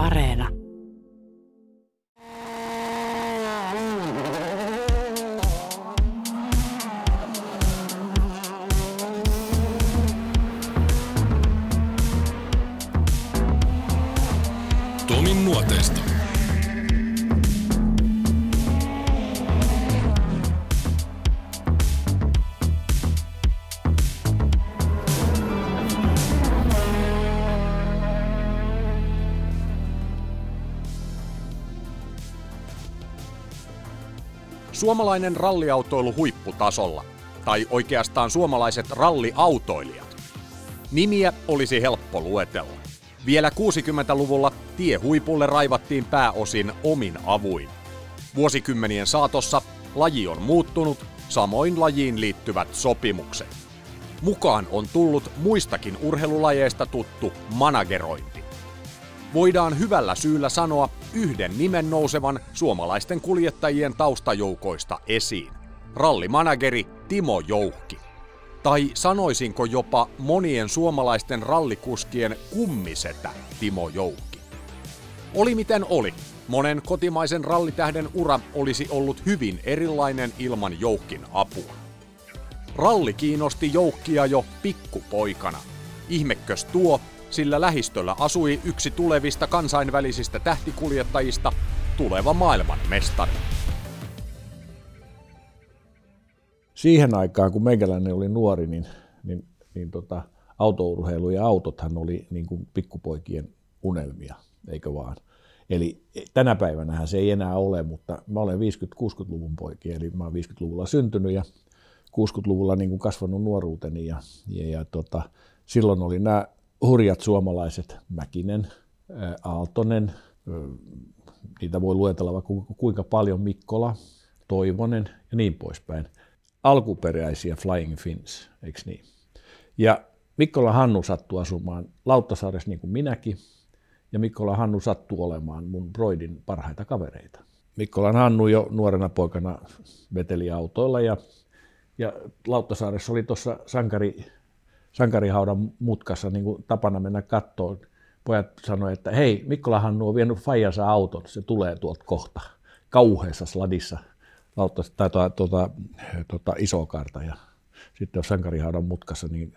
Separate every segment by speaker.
Speaker 1: Areena.
Speaker 2: Suomalainen ralliautoilu huipputasolla, tai oikeastaan suomalaiset ralliautoilijat. Nimiä olisi helppo luetella. Vielä 60-luvulla tie huipulle raivattiin pääosin omin avuin. Vuosikymmenien saatossa laji on muuttunut, samoin lajiin liittyvät sopimukset. Mukaan on tullut muistakin urheilulajeista tuttu managerointi. Voidaan hyvällä syyllä sanoa yhden nimen nousevan suomalaisten kuljettajien taustajoukoista esiin. Rallimanageri Timo Jouhki. Tai sanoisinko jopa monien suomalaisten rallikuskien kummisetä Timo Joukki. Oli miten oli, monen kotimaisen rallitähden ura olisi ollut hyvin erilainen ilman Joukkin apua. Ralli kiinnosti Joukkia jo pikkupoikana. Ihmekkös tuo, sillä lähistöllä asui yksi tulevista kansainvälisistä tähtikuljettajista, tuleva maailmanmestari.
Speaker 3: siihen aikaan, kun meikäläinen oli nuori, niin, niin, niin tota, autourheilu ja autothan oli niin kuin pikkupoikien unelmia, eikö vaan? Eli tänä päivänä se ei enää ole, mutta mä olen 50-60-luvun poikia, eli mä olen 50-luvulla syntynyt ja 60-luvulla niin kuin kasvanut nuoruuteni ja, ja, ja tota, silloin oli nämä hurjat suomalaiset, Mäkinen, Aaltonen, niitä voi luetella vaikka kuinka paljon, Mikkola, Toivonen ja niin poispäin alkuperäisiä Flying Fins, eikö niin? Ja Mikkola Hannu sattui asumaan Lauttasaaressa niin kuin minäkin, ja Mikkola Hannu sattui olemaan mun broidin parhaita kavereita. Mikkolan Hannu jo nuorena poikana veteli autoilla ja, ja Lauttasaaressa oli tuossa sankari, sankarihaudan mutkassa niin kuin tapana mennä kattoon. Pojat sanoivat, että hei, Mikkola Hannu on vienyt Fajansa auton, se tulee tuolta kohta kauheassa sladissa – lautta, tai tuota, tuota, tuota, iso karta ja sitten sankarihaudan mutkassa niin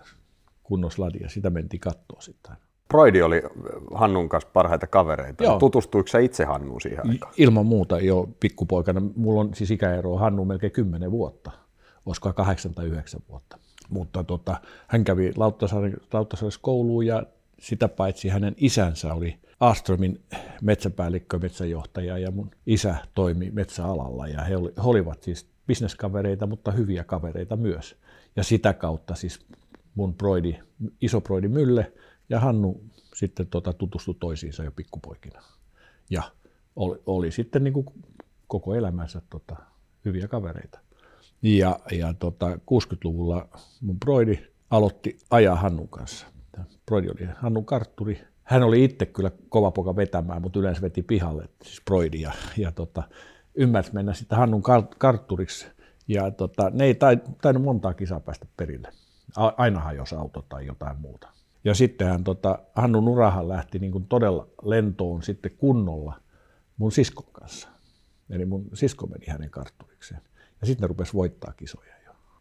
Speaker 3: kunnos ladia. Sitä mentiin kattoa sitten.
Speaker 4: Broidi oli Hannun kanssa parhaita kavereita. Joo. Tutustuiko sä itse Hannuun siihen aikaan?
Speaker 3: Ilman muuta jo pikkupoikana. Mulla on siis ikäero Hannu melkein 10 vuotta, olisiko 8 tai 9 vuotta. Mutta tota, hän kävi Lauttasaaressa kouluun ja sitä paitsi hänen isänsä oli Astromin metsäpäällikkö, metsäjohtaja ja mun isä toimi metsäalalla ja he, olivat siis bisneskavereita, mutta hyviä kavereita myös. Ja sitä kautta siis mun broidi, iso broidi Mylle ja Hannu sitten tota, tutustui toisiinsa jo pikkupoikina. Ja oli, oli sitten niin kuin koko elämänsä tota, hyviä kavereita. Ja, ja tota, 60-luvulla mun broidi aloitti ajaa Hannun kanssa. Broidi oli Hannun kartturi hän oli itse kyllä kova poka vetämään, mutta yleensä veti pihalle, siis Broidi, ja, ja tota, ymmärsi mennä sitten Hannun kartturiksi. Ja tota, ne ei tainnut montaa kisaa päästä perille. Aina hajosi auto tai jotain muuta. Ja sittenhän tota, Hannun urahan lähti niin kuin todella lentoon sitten kunnolla mun siskon kanssa. Eli mun sisko meni hänen kartturikseen. Ja sitten ne rupesi voittaa kisoja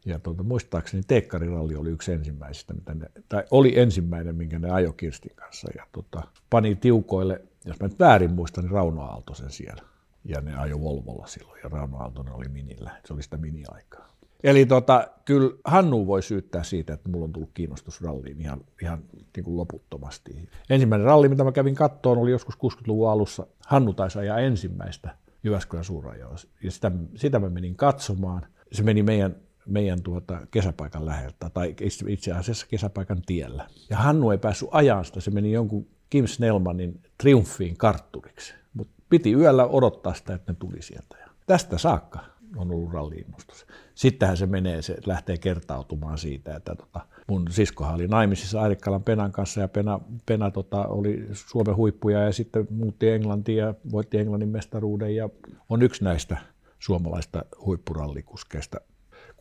Speaker 3: ja tuota, muistaakseni Teekkariralli oli yksi ensimmäisistä, mitä ne, tai oli ensimmäinen, minkä ne ajoi Kirstin kanssa. Ja tuota, pani tiukoille, jos mä nyt väärin muistan, niin Rauno Aaltosen siellä. Ja ne ajoi Volvolla silloin, ja Rauno Aaltonen oli minillä. Se oli sitä mini-aikaa. Eli tota, kyllä Hannu voi syyttää siitä, että mulla on tullut kiinnostus ralliin ihan, ihan niin kuin loputtomasti. Ensimmäinen ralli, mitä mä kävin kattoon, oli joskus 60-luvun alussa. Hannu taisi ajaa ensimmäistä Jyväskylän suurajoa, ja sitä, sitä mä menin katsomaan. Se meni meidän meidän tuota kesäpaikan läheltä, tai itse asiassa kesäpaikan tiellä. Ja Hannu ei päässyt ajan sitä, se meni jonkun Kim Snellmanin triumfiin kartturiksi. Mutta piti yöllä odottaa sitä, että ne tuli sieltä. Ja tästä saakka on ollut ralliinnostus. Sittenhän se menee, se lähtee kertautumaan siitä, että tota, mun siskohan oli naimisissa Airikkalan Penan kanssa ja Pena, Pena tota, oli Suomen huippuja ja sitten muutti Englantiin ja voitti Englannin mestaruuden ja on yksi näistä suomalaista huippurallikuskeista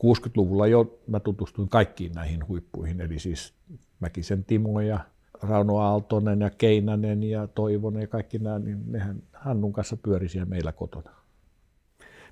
Speaker 3: 60-luvulla jo mä tutustuin kaikkiin näihin huippuihin, eli siis Mäkisen Timo ja Rauno Aaltonen ja Keinänen ja Toivonen ja kaikki nämä, niin nehän Hannun kanssa pyöri siellä meillä kotona.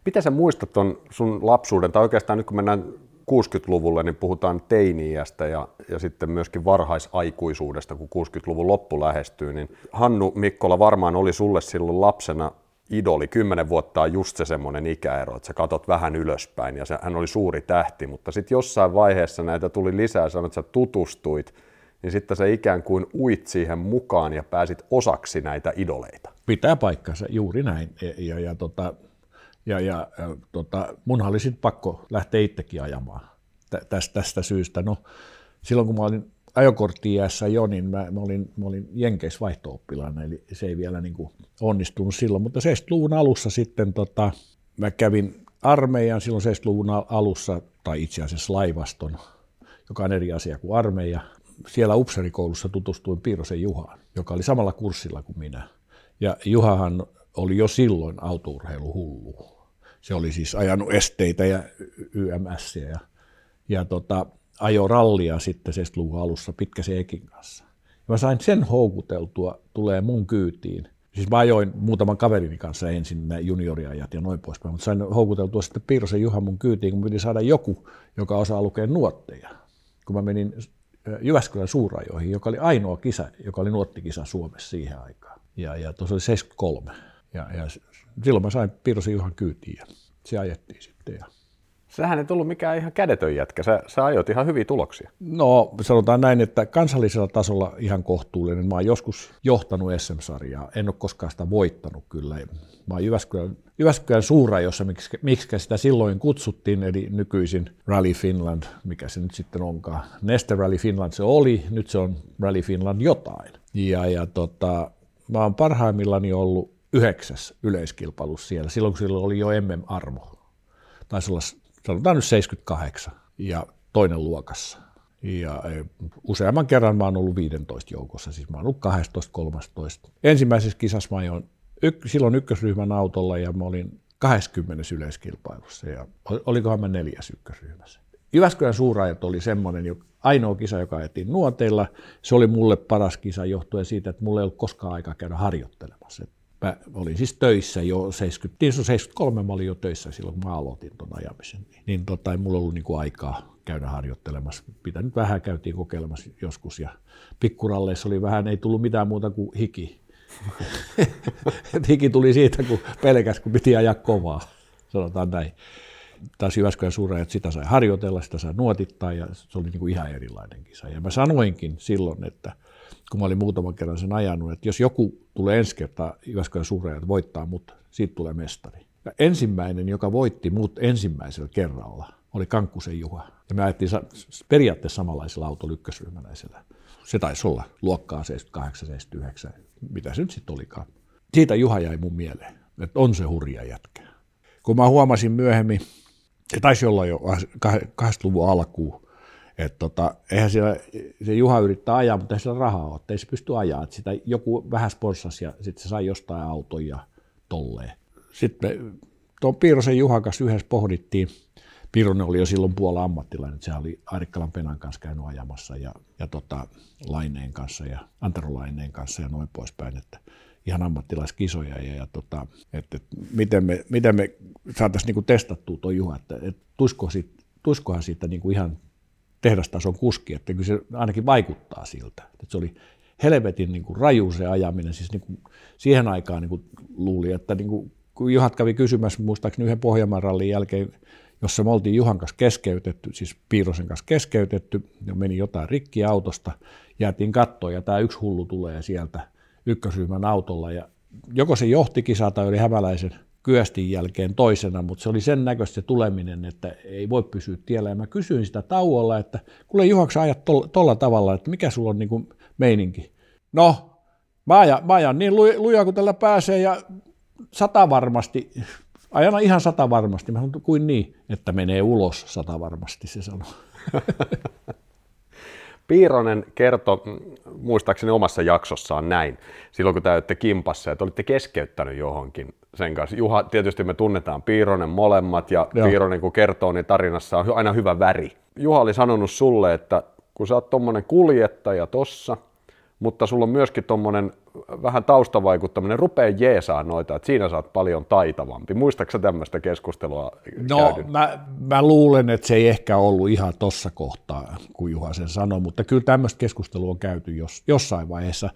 Speaker 2: Miten sä muistat ton sun lapsuuden, tai oikeastaan nyt kun mennään 60-luvulle, niin puhutaan teini-iästä ja, ja sitten myöskin varhaisaikuisuudesta, kun 60-luvun loppu lähestyy, niin Hannu Mikkola varmaan oli sulle silloin lapsena idoli. Kymmenen vuotta on just se semmoinen ikäero, että sä katot vähän ylöspäin ja se, hän oli suuri tähti, mutta sitten jossain vaiheessa näitä tuli lisää, sanoit, että sä tutustuit, niin sitten se ikään kuin uit siihen mukaan ja pääsit osaksi näitä idoleita.
Speaker 3: Pitää paikkansa, juuri näin. Ja, ja, ja, tota, ja, ja, tota, munhan oli sitten pakko lähteä itsekin ajamaan tästä, tästä syystä. No, silloin kun mä olin ajokortti-iässä jo, niin mä, mä olin, mä olin Jenkeissä vaihto eli se ei vielä niin kuin onnistunut silloin. Mutta 70-luvun alussa sitten tota, mä kävin armeijan silloin 70-luvun alussa, tai itse asiassa laivaston, joka on eri asia kuin armeija. Siellä upserikoulussa tutustuin Piirosen Juhaan, joka oli samalla kurssilla kuin minä. Ja Juhahan oli jo silloin autourheiluhullu. Se oli siis ajanut esteitä ja YMS ja, ja tota, ajo rallia sitten 70-luvun alussa pitkäsen Ekin kanssa. Ja mä sain sen houkuteltua, tulee mun kyytiin. Siis mä ajoin muutaman kaverini kanssa ensin nämä junioriajat ja noin poispäin, mutta sain houkuteltua sitten Piirosen Juhan mun kyytiin, kun piti saada joku, joka osaa lukea nuotteja. Kun mä menin Jyväskylän suurajoihin, joka oli ainoa kisa, joka oli nuottikisa Suomessa siihen aikaan. Ja, ja tuossa oli 73. Ja, ja silloin mä sain Piirosen Juhan kyytiin ja se ajettiin sitten. Ja
Speaker 2: Sähän ei tullut mikään ihan kädetön jätkä, sä, sä ajot ihan hyviä tuloksia.
Speaker 3: No sanotaan näin, että kansallisella tasolla ihan kohtuullinen. Mä oon joskus johtanut SM-sarjaa, en ole koskaan sitä voittanut kyllä. Mä oon Jyväskylän, Jyväskylän suurajossa, miksi, miksi sitä silloin kutsuttiin, eli nykyisin Rally Finland, mikä se nyt sitten onkaan. Neste Rally Finland se oli, nyt se on Rally Finland jotain. Ja, ja tota, mä oon parhaimmillani ollut yhdeksäs yleiskilpailussa siellä, silloin kun silloin oli jo MM-arvo. Taisi olla sanotaan nyt 78 ja toinen luokassa. Ja e, useamman kerran mä oon ollut 15 joukossa, siis mä oon ollut 12, 13. Ensimmäisessä kisassa mä ajoin yk, silloin ykkösryhmän autolla ja mä olin 20 yleiskilpailussa ja olikohan mä neljäs ykkösryhmässä. Jyväskylän suurajat oli semmoinen jo ainoa kisa, joka ajettiin nuoteilla. Se oli mulle paras kisa johtuen siitä, että mulla ei ollut koskaan aikaa käydä harjoittelemassa. Mä olin siis töissä jo 70, 73 mä olin jo töissä silloin, kun mä aloitin tuon ajamisen. Niin, niin tota, ei mulla ollut niinku aikaa käydä harjoittelemassa. Mitä nyt vähän käytiin kokeilemassa joskus ja pikkuralleissa oli vähän, ei tullut mitään muuta kuin hiki. hiki tuli siitä, kun pelkäs, kun piti ajaa kovaa, sanotaan näin. Taas Jyväskylän suurajat, sitä sai harjoitella, sitä sai nuotittaa ja se oli niin kuin ihan erilainen kisa. Ja mä sanoinkin silloin, että – kun mä olin muutaman kerran sen ajanut, että jos joku tulee ensi kertaa Jyväskylän suurajat voittaa mut, siitä tulee mestari. Ja ensimmäinen, joka voitti mut ensimmäisellä kerralla, oli Kankkusen Juha. Ja me ajettiin periaatteessa samanlaisella autolla ykkösryhmäläisellä. Se taisi olla luokkaa 78-79, mitä se nyt sitten olikaan. Siitä Juha jäi mun mieleen, että on se hurja jätkä. Kun mä huomasin myöhemmin, se taisi olla jo 80-luvun alkuun, et tota, eihän siellä, se Juha yrittää ajaa, mutta ei sillä rahaa ole, ei se pysty ajaa. Et sitä joku vähän sponssasi ja sitten se sai jostain auton ja tolleen. Sitten me tuon Piirosen Juhan kanssa yhdessä pohdittiin, Piironen oli jo silloin puolella ammattilainen, sehän oli Airikkalan Penan kanssa käynyt ajamassa ja, ja tota, Laineen kanssa ja Antero Laineen kanssa ja noin poispäin, että ihan ammattilaiskisoja ja, ja tota, että, että miten me, miten me saataisiin niinku testattua tuo Juha, että, että tuiskohan siitä, tuiskohan siitä niinku ihan tehdastason kuski, että kyllä se ainakin vaikuttaa siltä. Että se oli helvetin niin kuin raju se ajaminen, siis niin kuin siihen aikaan niin kuin luuli, että niin kuin, kun Juhat kävi kysymässä muistaakseni yhden Pohjanmaan rallin jälkeen, jossa me oltiin Juhan kanssa keskeytetty, siis Piirosen kanssa keskeytetty, ja meni jotain rikki autosta, jäätiin kattoon, ja tämä yksi hullu tulee sieltä ykkösryhmän autolla, ja joko se johti kisaa tai oli hämäläisen kyöstin jälkeen toisena, mutta se oli sen näköistä se tuleminen, että ei voi pysyä tiellä. Ja mä kysyin sitä tauolla, että kuule Juhaks ajat tuolla tavalla, että mikä sulla on niin kuin meininki? No, mä ajan, mä ajan niin lujaa kuin tällä pääsee ja sata varmasti, ajana ihan sata varmasti. Mä sanon, kuin niin, että menee ulos sata varmasti, se sanoo.
Speaker 2: Piironen kertoi muistaakseni omassa jaksossaan näin, silloin kun täytte kimpassa, että olitte keskeyttänyt johonkin sen kanssa. Juha, tietysti me tunnetaan Piironen molemmat ja Joo. Piironen kun kertoo, niin tarinassa on aina hyvä väri. Juha oli sanonut sulle, että kun sä oot tommonen kuljettaja tossa, mutta sulla on myöskin tuommoinen vähän taustavaikuttaminen, rupeaa jeesaa noita, että siinä saat paljon taitavampi. Muistaaksä tämmöistä keskustelua
Speaker 3: No
Speaker 2: käydyn?
Speaker 3: mä, mä, luulen, että se ei ehkä ollut ihan tossa kohtaa, kun Juha sen sanoi, mutta kyllä tämmöistä keskustelua on käyty jos, jossain vaiheessa.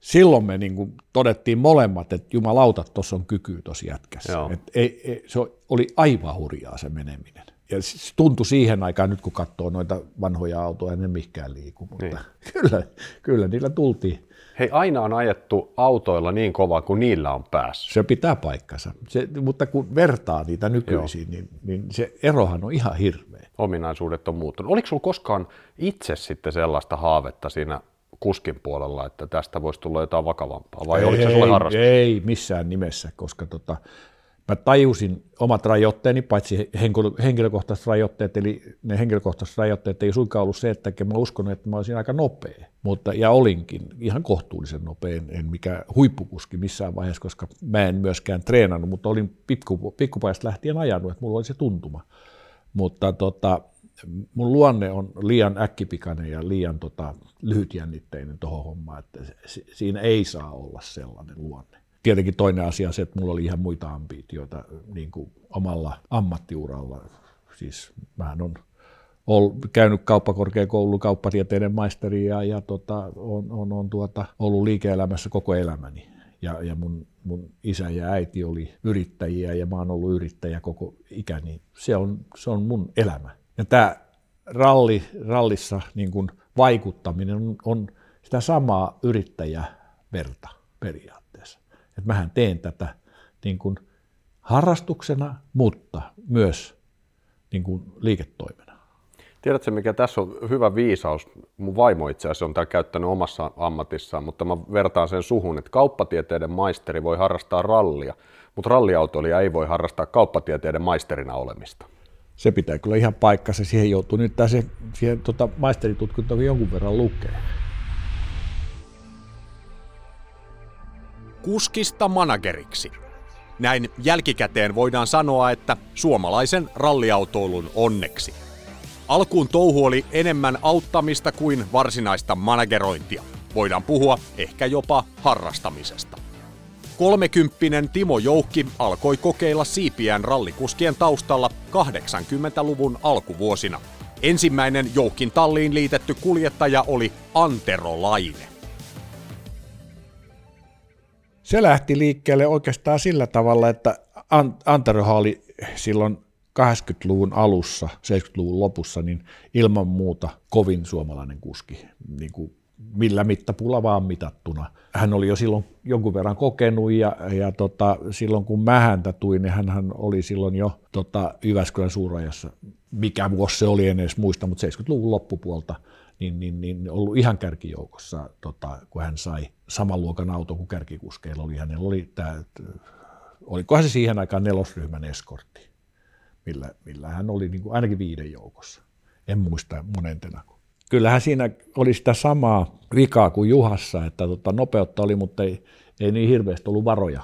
Speaker 3: Silloin me niin kuin todettiin molemmat, että jumalauta, tuossa on kyky tuossa jätkässä.
Speaker 2: Joo.
Speaker 3: Et ei, ei, se oli aivan hurjaa se meneminen. Ja se tuntui siihen aikaan, nyt kun katsoo noita vanhoja autoja, ne mihinkään liiku, mutta
Speaker 2: Niin.
Speaker 3: kyllä, kyllä niillä tultiin.
Speaker 2: Hei, aina on ajettu autoilla niin kovaa kuin niillä on päässyt.
Speaker 3: Se pitää paikkansa, se, mutta kun vertaa niitä nykyisiin, niin, niin se erohan on ihan hirveä.
Speaker 2: Ominaisuudet on muuttunut. Oliko sulla koskaan itse sitten sellaista haavetta siinä kuskin puolella, että tästä voisi tulla jotain vakavampaa, vai oliko se sulle harrastus?
Speaker 3: Ei missään nimessä, koska tota, mä tajusin omat rajoitteeni, paitsi henkilö- henkilökohtaiset rajoitteet, eli ne henkilökohtaiset rajoitteet ei suinkaan ollut se, että mä uskon, että mä olisin aika nopea, mutta, ja olinkin ihan kohtuullisen nopea, en, en mikä huippukuski missään vaiheessa, koska mä en myöskään treenannut, mutta olin pikku, pikkupajasta lähtien ajanut, että mulla oli se tuntuma. Mutta tota, mun luonne on liian äkkipikainen ja liian tota, lyhytjännitteinen tuohon hommaan, että se- siinä ei saa olla sellainen luonne. Tietenkin toinen asia on se, että mulla oli ihan muita ambitioita niin kuin omalla ammattiuralla. Siis mähän on ol, käynyt kauppakorkeakoulun kauppatieteiden maisteri ja, ja tota, on, on, on tuota, ollut liike-elämässä koko elämäni. Ja, ja mun, mun isä ja äiti oli yrittäjiä ja mä oon ollut yrittäjä koko ikäni. Se on, se on mun elämä. Ja tämä ralli, rallissa niin kun vaikuttaminen on, on sitä samaa yrittäjäverta periaatteessa. Et mähän teen tätä niin kun harrastuksena, mutta myös niin kun liiketoimena.
Speaker 2: Tiedätkö, mikä tässä on hyvä viisaus? Mun vaimo itse asiassa on tämä käyttänyt omassa ammatissaan, mutta mä vertaan sen suhun, että kauppatieteiden maisteri voi harrastaa rallia, mutta ralliautoilija ei voi harrastaa kauppatieteiden maisterina olemista.
Speaker 3: Se pitää kyllä ihan paikkansa. Siihen joutuu nyt se, siihen tota, maisteritutkintoon jonkun verran lukee.
Speaker 1: Kuskista manageriksi. Näin jälkikäteen voidaan sanoa, että suomalaisen ralliautoilun onneksi. Alkuun touhu oli enemmän auttamista kuin varsinaista managerointia. Voidaan puhua ehkä jopa harrastamisesta. Kolmekymppinen Timo Joukki alkoi kokeilla siipiään rallikuskien taustalla 80-luvun alkuvuosina. Ensimmäinen Joukin talliin liitetty kuljettaja oli Antero Laine.
Speaker 3: Se lähti liikkeelle oikeastaan sillä tavalla, että An- Anterohan oli silloin 80-luvun alussa, 70-luvun lopussa, niin ilman muuta kovin suomalainen kuski, niin kuin millä mittapuulla vaan mitattuna. Hän oli jo silloin jonkun verran kokenut ja, ja tota, silloin kun mä häntä tuin, niin hän oli silloin jo tota, Jyväskylän suurajassa, mikä vuosi se oli, en edes muista, mutta 70-luvun loppupuolta, niin, niin, niin ollut ihan kärkijoukossa, tota, kun hän sai saman luokan auto kuin kärkikuskeilla oli. Hänellä oli tämä, olikohan se siihen aikaan nelosryhmän eskortti, millä, millä hän oli niin kuin ainakin viiden joukossa. En muista monentena. Kyllähän siinä oli sitä samaa vikaa kuin Juhassa, että tota, nopeutta oli, mutta ei, ei niin hirveästi ollut varoja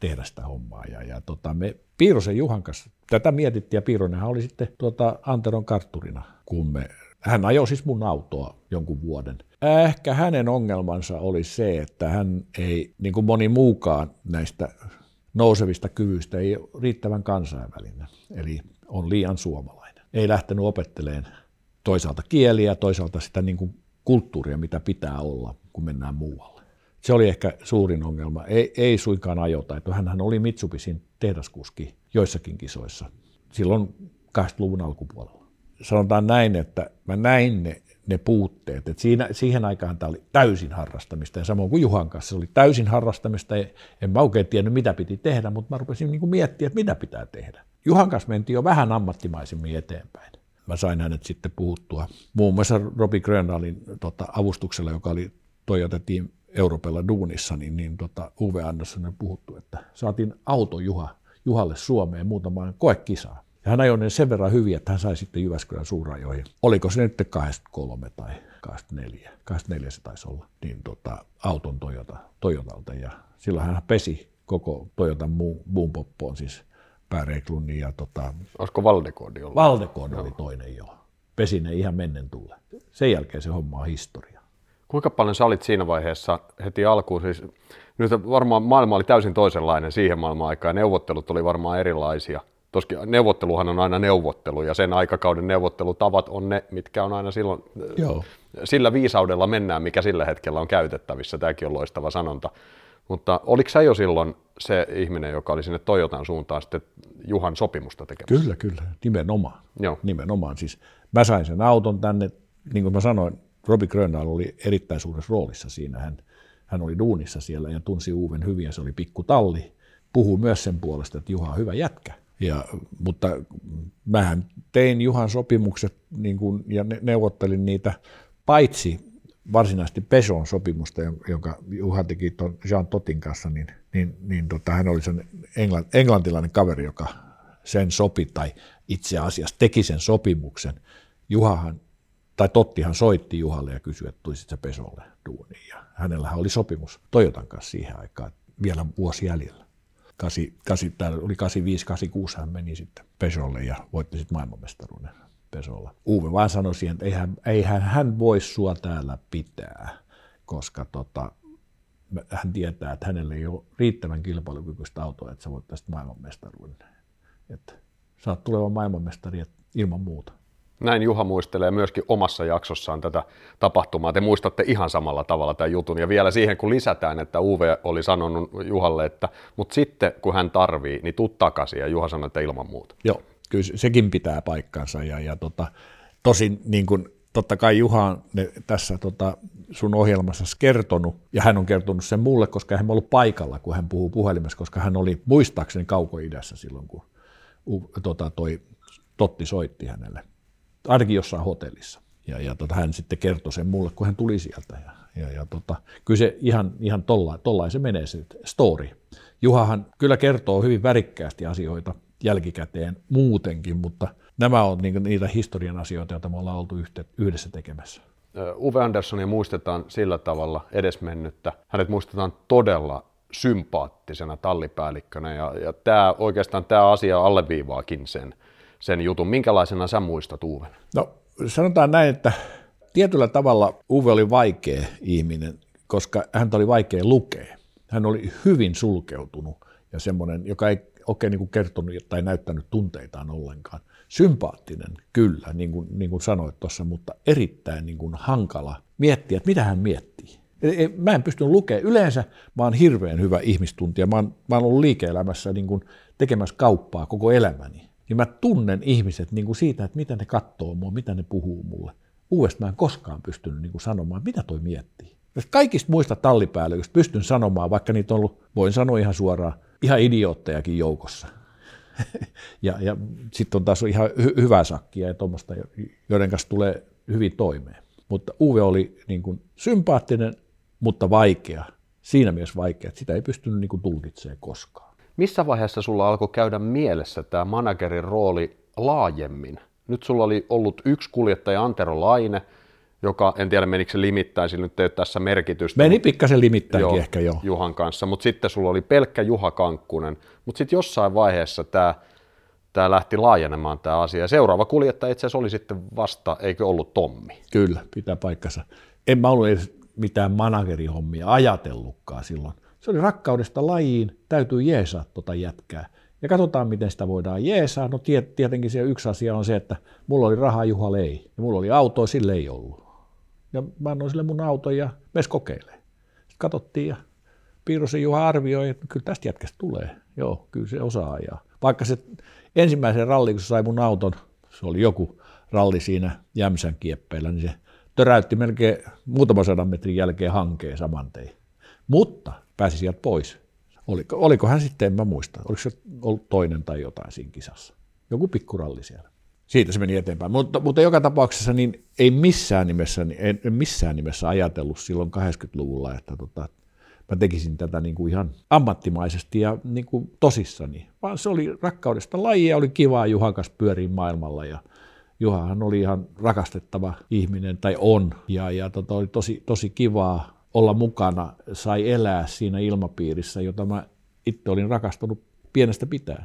Speaker 3: tehdä sitä hommaa. Ja, ja tota, me Piirosen Juhan kanssa tätä mietittiin ja Piironenhan oli sitten tuota Anteron kartturina, kun me, hän ajoi siis mun autoa jonkun vuoden. Ehkä hänen ongelmansa oli se, että hän ei, niin kuin moni muukaan näistä nousevista kyvyistä, ei ole riittävän kansainvälinen, eli on liian suomalainen. Ei lähtenyt opetteleen toisaalta kieliä, toisaalta sitä niin kuin kulttuuria, mitä pitää olla, kun mennään muualle. Se oli ehkä suurin ongelma. Ei, ei suinkaan ajotaito. Hänhän oli Mitsubisin tehdaskuski joissakin kisoissa silloin 80-luvun alkupuolella. Sanotaan näin, että mä näin ne, ne puutteet. että siinä, siihen aikaan tämä oli täysin harrastamista ja samoin kuin Juhan kanssa se oli täysin harrastamista. En mä oikein tiennyt, mitä piti tehdä, mutta mä rupesin niin miettimään, että mitä pitää tehdä. Juhan kanssa mentiin jo vähän ammattimaisemmin eteenpäin mä sain hänet sitten puhuttua muun muassa Robi Grönalin tota, avustuksella, joka oli Toyota Team Europella duunissa, niin, niin tota, Uwe Anderssonin puhuttu, että saatiin auto Juha, Juhalle Suomeen muutamaan koekisaan. Ja hän ajoi ne sen verran hyvin, että hän sai sitten Jyväskylän suurajoihin. Oliko se nyt 23 tai 24, 24 se taisi olla, niin tota, auton Toyota, Toyotalta. Ja silloin hän pesi koko Toyotan muun poppoon, siis pääreiklunnin ja tota,
Speaker 2: Olisiko Valdekoodi ollut?
Speaker 3: Valdekood oli toinen jo. Pesi ne ihan mennen tulle. Sen jälkeen se homma on historia.
Speaker 2: Kuinka paljon sä olit siinä vaiheessa heti alkuun, siis nyt varmaan maailma oli täysin toisenlainen siihen maailman aikaan, neuvottelut oli varmaan erilaisia. Toskin neuvotteluhan on aina neuvottelu ja sen aikakauden neuvottelutavat on ne, mitkä on aina silloin,
Speaker 3: Joo.
Speaker 2: sillä viisaudella mennään, mikä sillä hetkellä on käytettävissä. Tämäkin on loistava sanonta. Mutta oliko sä jo silloin se ihminen, joka oli sinne Toyotan suuntaan sitten Juhan sopimusta tekemässä?
Speaker 3: Kyllä, kyllä, nimenomaan.
Speaker 2: Joo.
Speaker 3: Nimenomaan. Siis mä sain sen auton tänne, niin kuin mä sanoin, Robi Gröndahl oli erittäin suuressa roolissa siinä. Hän, hän oli duunissa siellä ja tunsi Uven hyvin ja se oli pikku talli. Puhuu myös sen puolesta, että Juha on hyvä jätkä. Ja, mutta mähän tein Juhan sopimukset niin kuin, ja neuvottelin niitä paitsi varsinaisesti Peson sopimusta, jonka Juha teki tuon Jean Totin kanssa, niin, niin, niin tota, hän oli sen englant, englantilainen kaveri, joka sen sopi tai itse asiassa teki sen sopimuksen. Juhahan, tai Tottihan soitti Juhalle ja kysyi, että tulisit se Pesolle duuniin. Ja hänellähän oli sopimus Toyotan kanssa siihen aikaan, vielä vuosi jäljellä. 8, 8, täällä oli 85, 86 hän meni sitten Pesolle ja voitti sitten maailmanmestaruuden Pesolla. Uwe vaan sanoi siihen, että eihän, eihän hän voi sua täällä pitää, koska tota, hän tietää, että hänellä ei ole riittävän kilpailukykyistä autoa, että sä voit tästä maailmanmestaruuden. Että sä oot tuleva maailmanmestari ilman muuta.
Speaker 2: Näin Juha muistelee myöskin omassa jaksossaan tätä tapahtumaa. Te muistatte ihan samalla tavalla tämän jutun. Ja vielä siihen, kun lisätään, että Uwe oli sanonut Juhalle, että mutta sitten kun hän tarvii, niin tuu takaisin. Ja Juha sanoi, että ilman muuta.
Speaker 3: Joo, kyllä sekin pitää paikkansa. Ja, ja tota, tosin niin kuin, totta kai Juha on ne, tässä tota, sun ohjelmassa kertonut, ja hän on kertonut sen mulle, koska hän ollut paikalla, kun hän puhuu puhelimessa, koska hän oli muistaakseni kaukoidässä silloin, kun tota, toi Totti soitti hänelle ainakin jossain hotellissa. Ja, ja tota, hän sitten kertoi sen mulle, kun hän tuli sieltä. Ja, ja, ja tota, kyllä se ihan, ihan tolla, tollain se menee se story. Juhahan kyllä kertoo hyvin värikkäästi asioita jälkikäteen muutenkin, mutta nämä on niin, niitä historian asioita, joita me ollaan oltu yhdessä tekemässä.
Speaker 2: Uwe Anderssonia muistetaan sillä tavalla edesmennyttä. Hänet muistetaan todella sympaattisena tallipäällikkönä ja, ja tämä, oikeastaan tämä asia alleviivaakin sen, sen jutun. Minkälaisena sä muistat Uven?
Speaker 3: No sanotaan näin, että tietyllä tavalla Uwe oli vaikea ihminen, koska häntä oli vaikea lukea. Hän oli hyvin sulkeutunut ja semmoinen, joka ei oikein niin kuin kertonut tai näyttänyt tunteitaan ollenkaan. Sympaattinen, kyllä, niin kuin, niin kuin sanoit tuossa, mutta erittäin niin kuin hankala miettiä, että mitä hän miettii. Mä en pystynyt lukemaan. Yleensä mä oon hirveän hyvä ihmistuntija. Mä oon, mä oon ollut liike-elämässä niin kuin tekemässä kauppaa koko elämäni niin mä tunnen ihmiset niin kuin siitä, että mitä ne katsoo mua, mitä ne puhuu mulle. Uudestaan mä en koskaan pystynyt niin kuin sanomaan, mitä toi miettii. Jos kaikista muista tallipäällä, jos pystyn sanomaan, vaikka niitä on ollut, voin sanoa ihan suoraan, ihan idioottejakin joukossa. ja ja sitten on taas ihan hy- hyvää sakkia ja tuommoista, joiden kanssa tulee hyvin toimeen. Mutta Uwe oli niin kuin sympaattinen, mutta vaikea. Siinä mielessä vaikea, että sitä ei pystynyt niin kuin tulkitsemaan koskaan.
Speaker 2: Missä vaiheessa sulla alkoi käydä mielessä tämä managerin rooli laajemmin? Nyt sulla oli ollut yksi kuljettaja Antero Laine, joka, en tiedä menikö se limittäin, sillä nyt ei ole tässä merkitystä.
Speaker 3: Meni pikkasen limittäinkin joo, ehkä joo.
Speaker 2: Juhan kanssa, mutta sitten sulla oli pelkkä Juha Kankkunen, mutta sitten jossain vaiheessa tämä, tämä lähti laajenemaan tämä asia. Ja seuraava kuljettaja itse asiassa oli sitten vasta, eikö ollut Tommi?
Speaker 3: Kyllä, pitää paikkansa. En mä ollut edes mitään managerihommia ajatellutkaan silloin se oli rakkaudesta lajiin, täytyy jeesaa tota jätkää. Ja katsotaan, miten sitä voidaan jeesaa. No tietenkin se yksi asia on se, että mulla oli rahaa, Juha ei. Ja mulla oli auto, sille ei ollut. Ja mä annoin sille mun auton ja mes kokeilee. Sitten katsottiin ja Piirosen Juha arvioi, että kyllä tästä jätkästä tulee. Joo, kyllä se osaa ajaa. Vaikka se ensimmäisen ralli, kun se sai mun auton, se oli joku ralli siinä Jämsän kieppeillä, niin se töräytti melkein muutaman sadan metrin jälkeen hankeen saman tein. Mutta pääsi sieltä pois. Oliko, oliko hän sitten, en mä muista, oliko se ollut toinen tai jotain siinä kisassa. Joku pikkuralli siellä. Siitä se meni eteenpäin. Mutta, mutta joka tapauksessa niin ei missään nimessä, en, en missään nimessä ajatellut silloin 80-luvulla, että tota, mä tekisin tätä niin kuin ihan ammattimaisesti ja niin kuin tosissani. Vaan se oli rakkaudesta lajia, oli kivaa Juhan kanssa pyöriä maailmalla ja Juhahan oli ihan rakastettava ihminen, tai on, ja, ja tota, oli tosi, tosi kivaa olla mukana, sai elää siinä ilmapiirissä, jota mä itse olin rakastunut pienestä pitäen.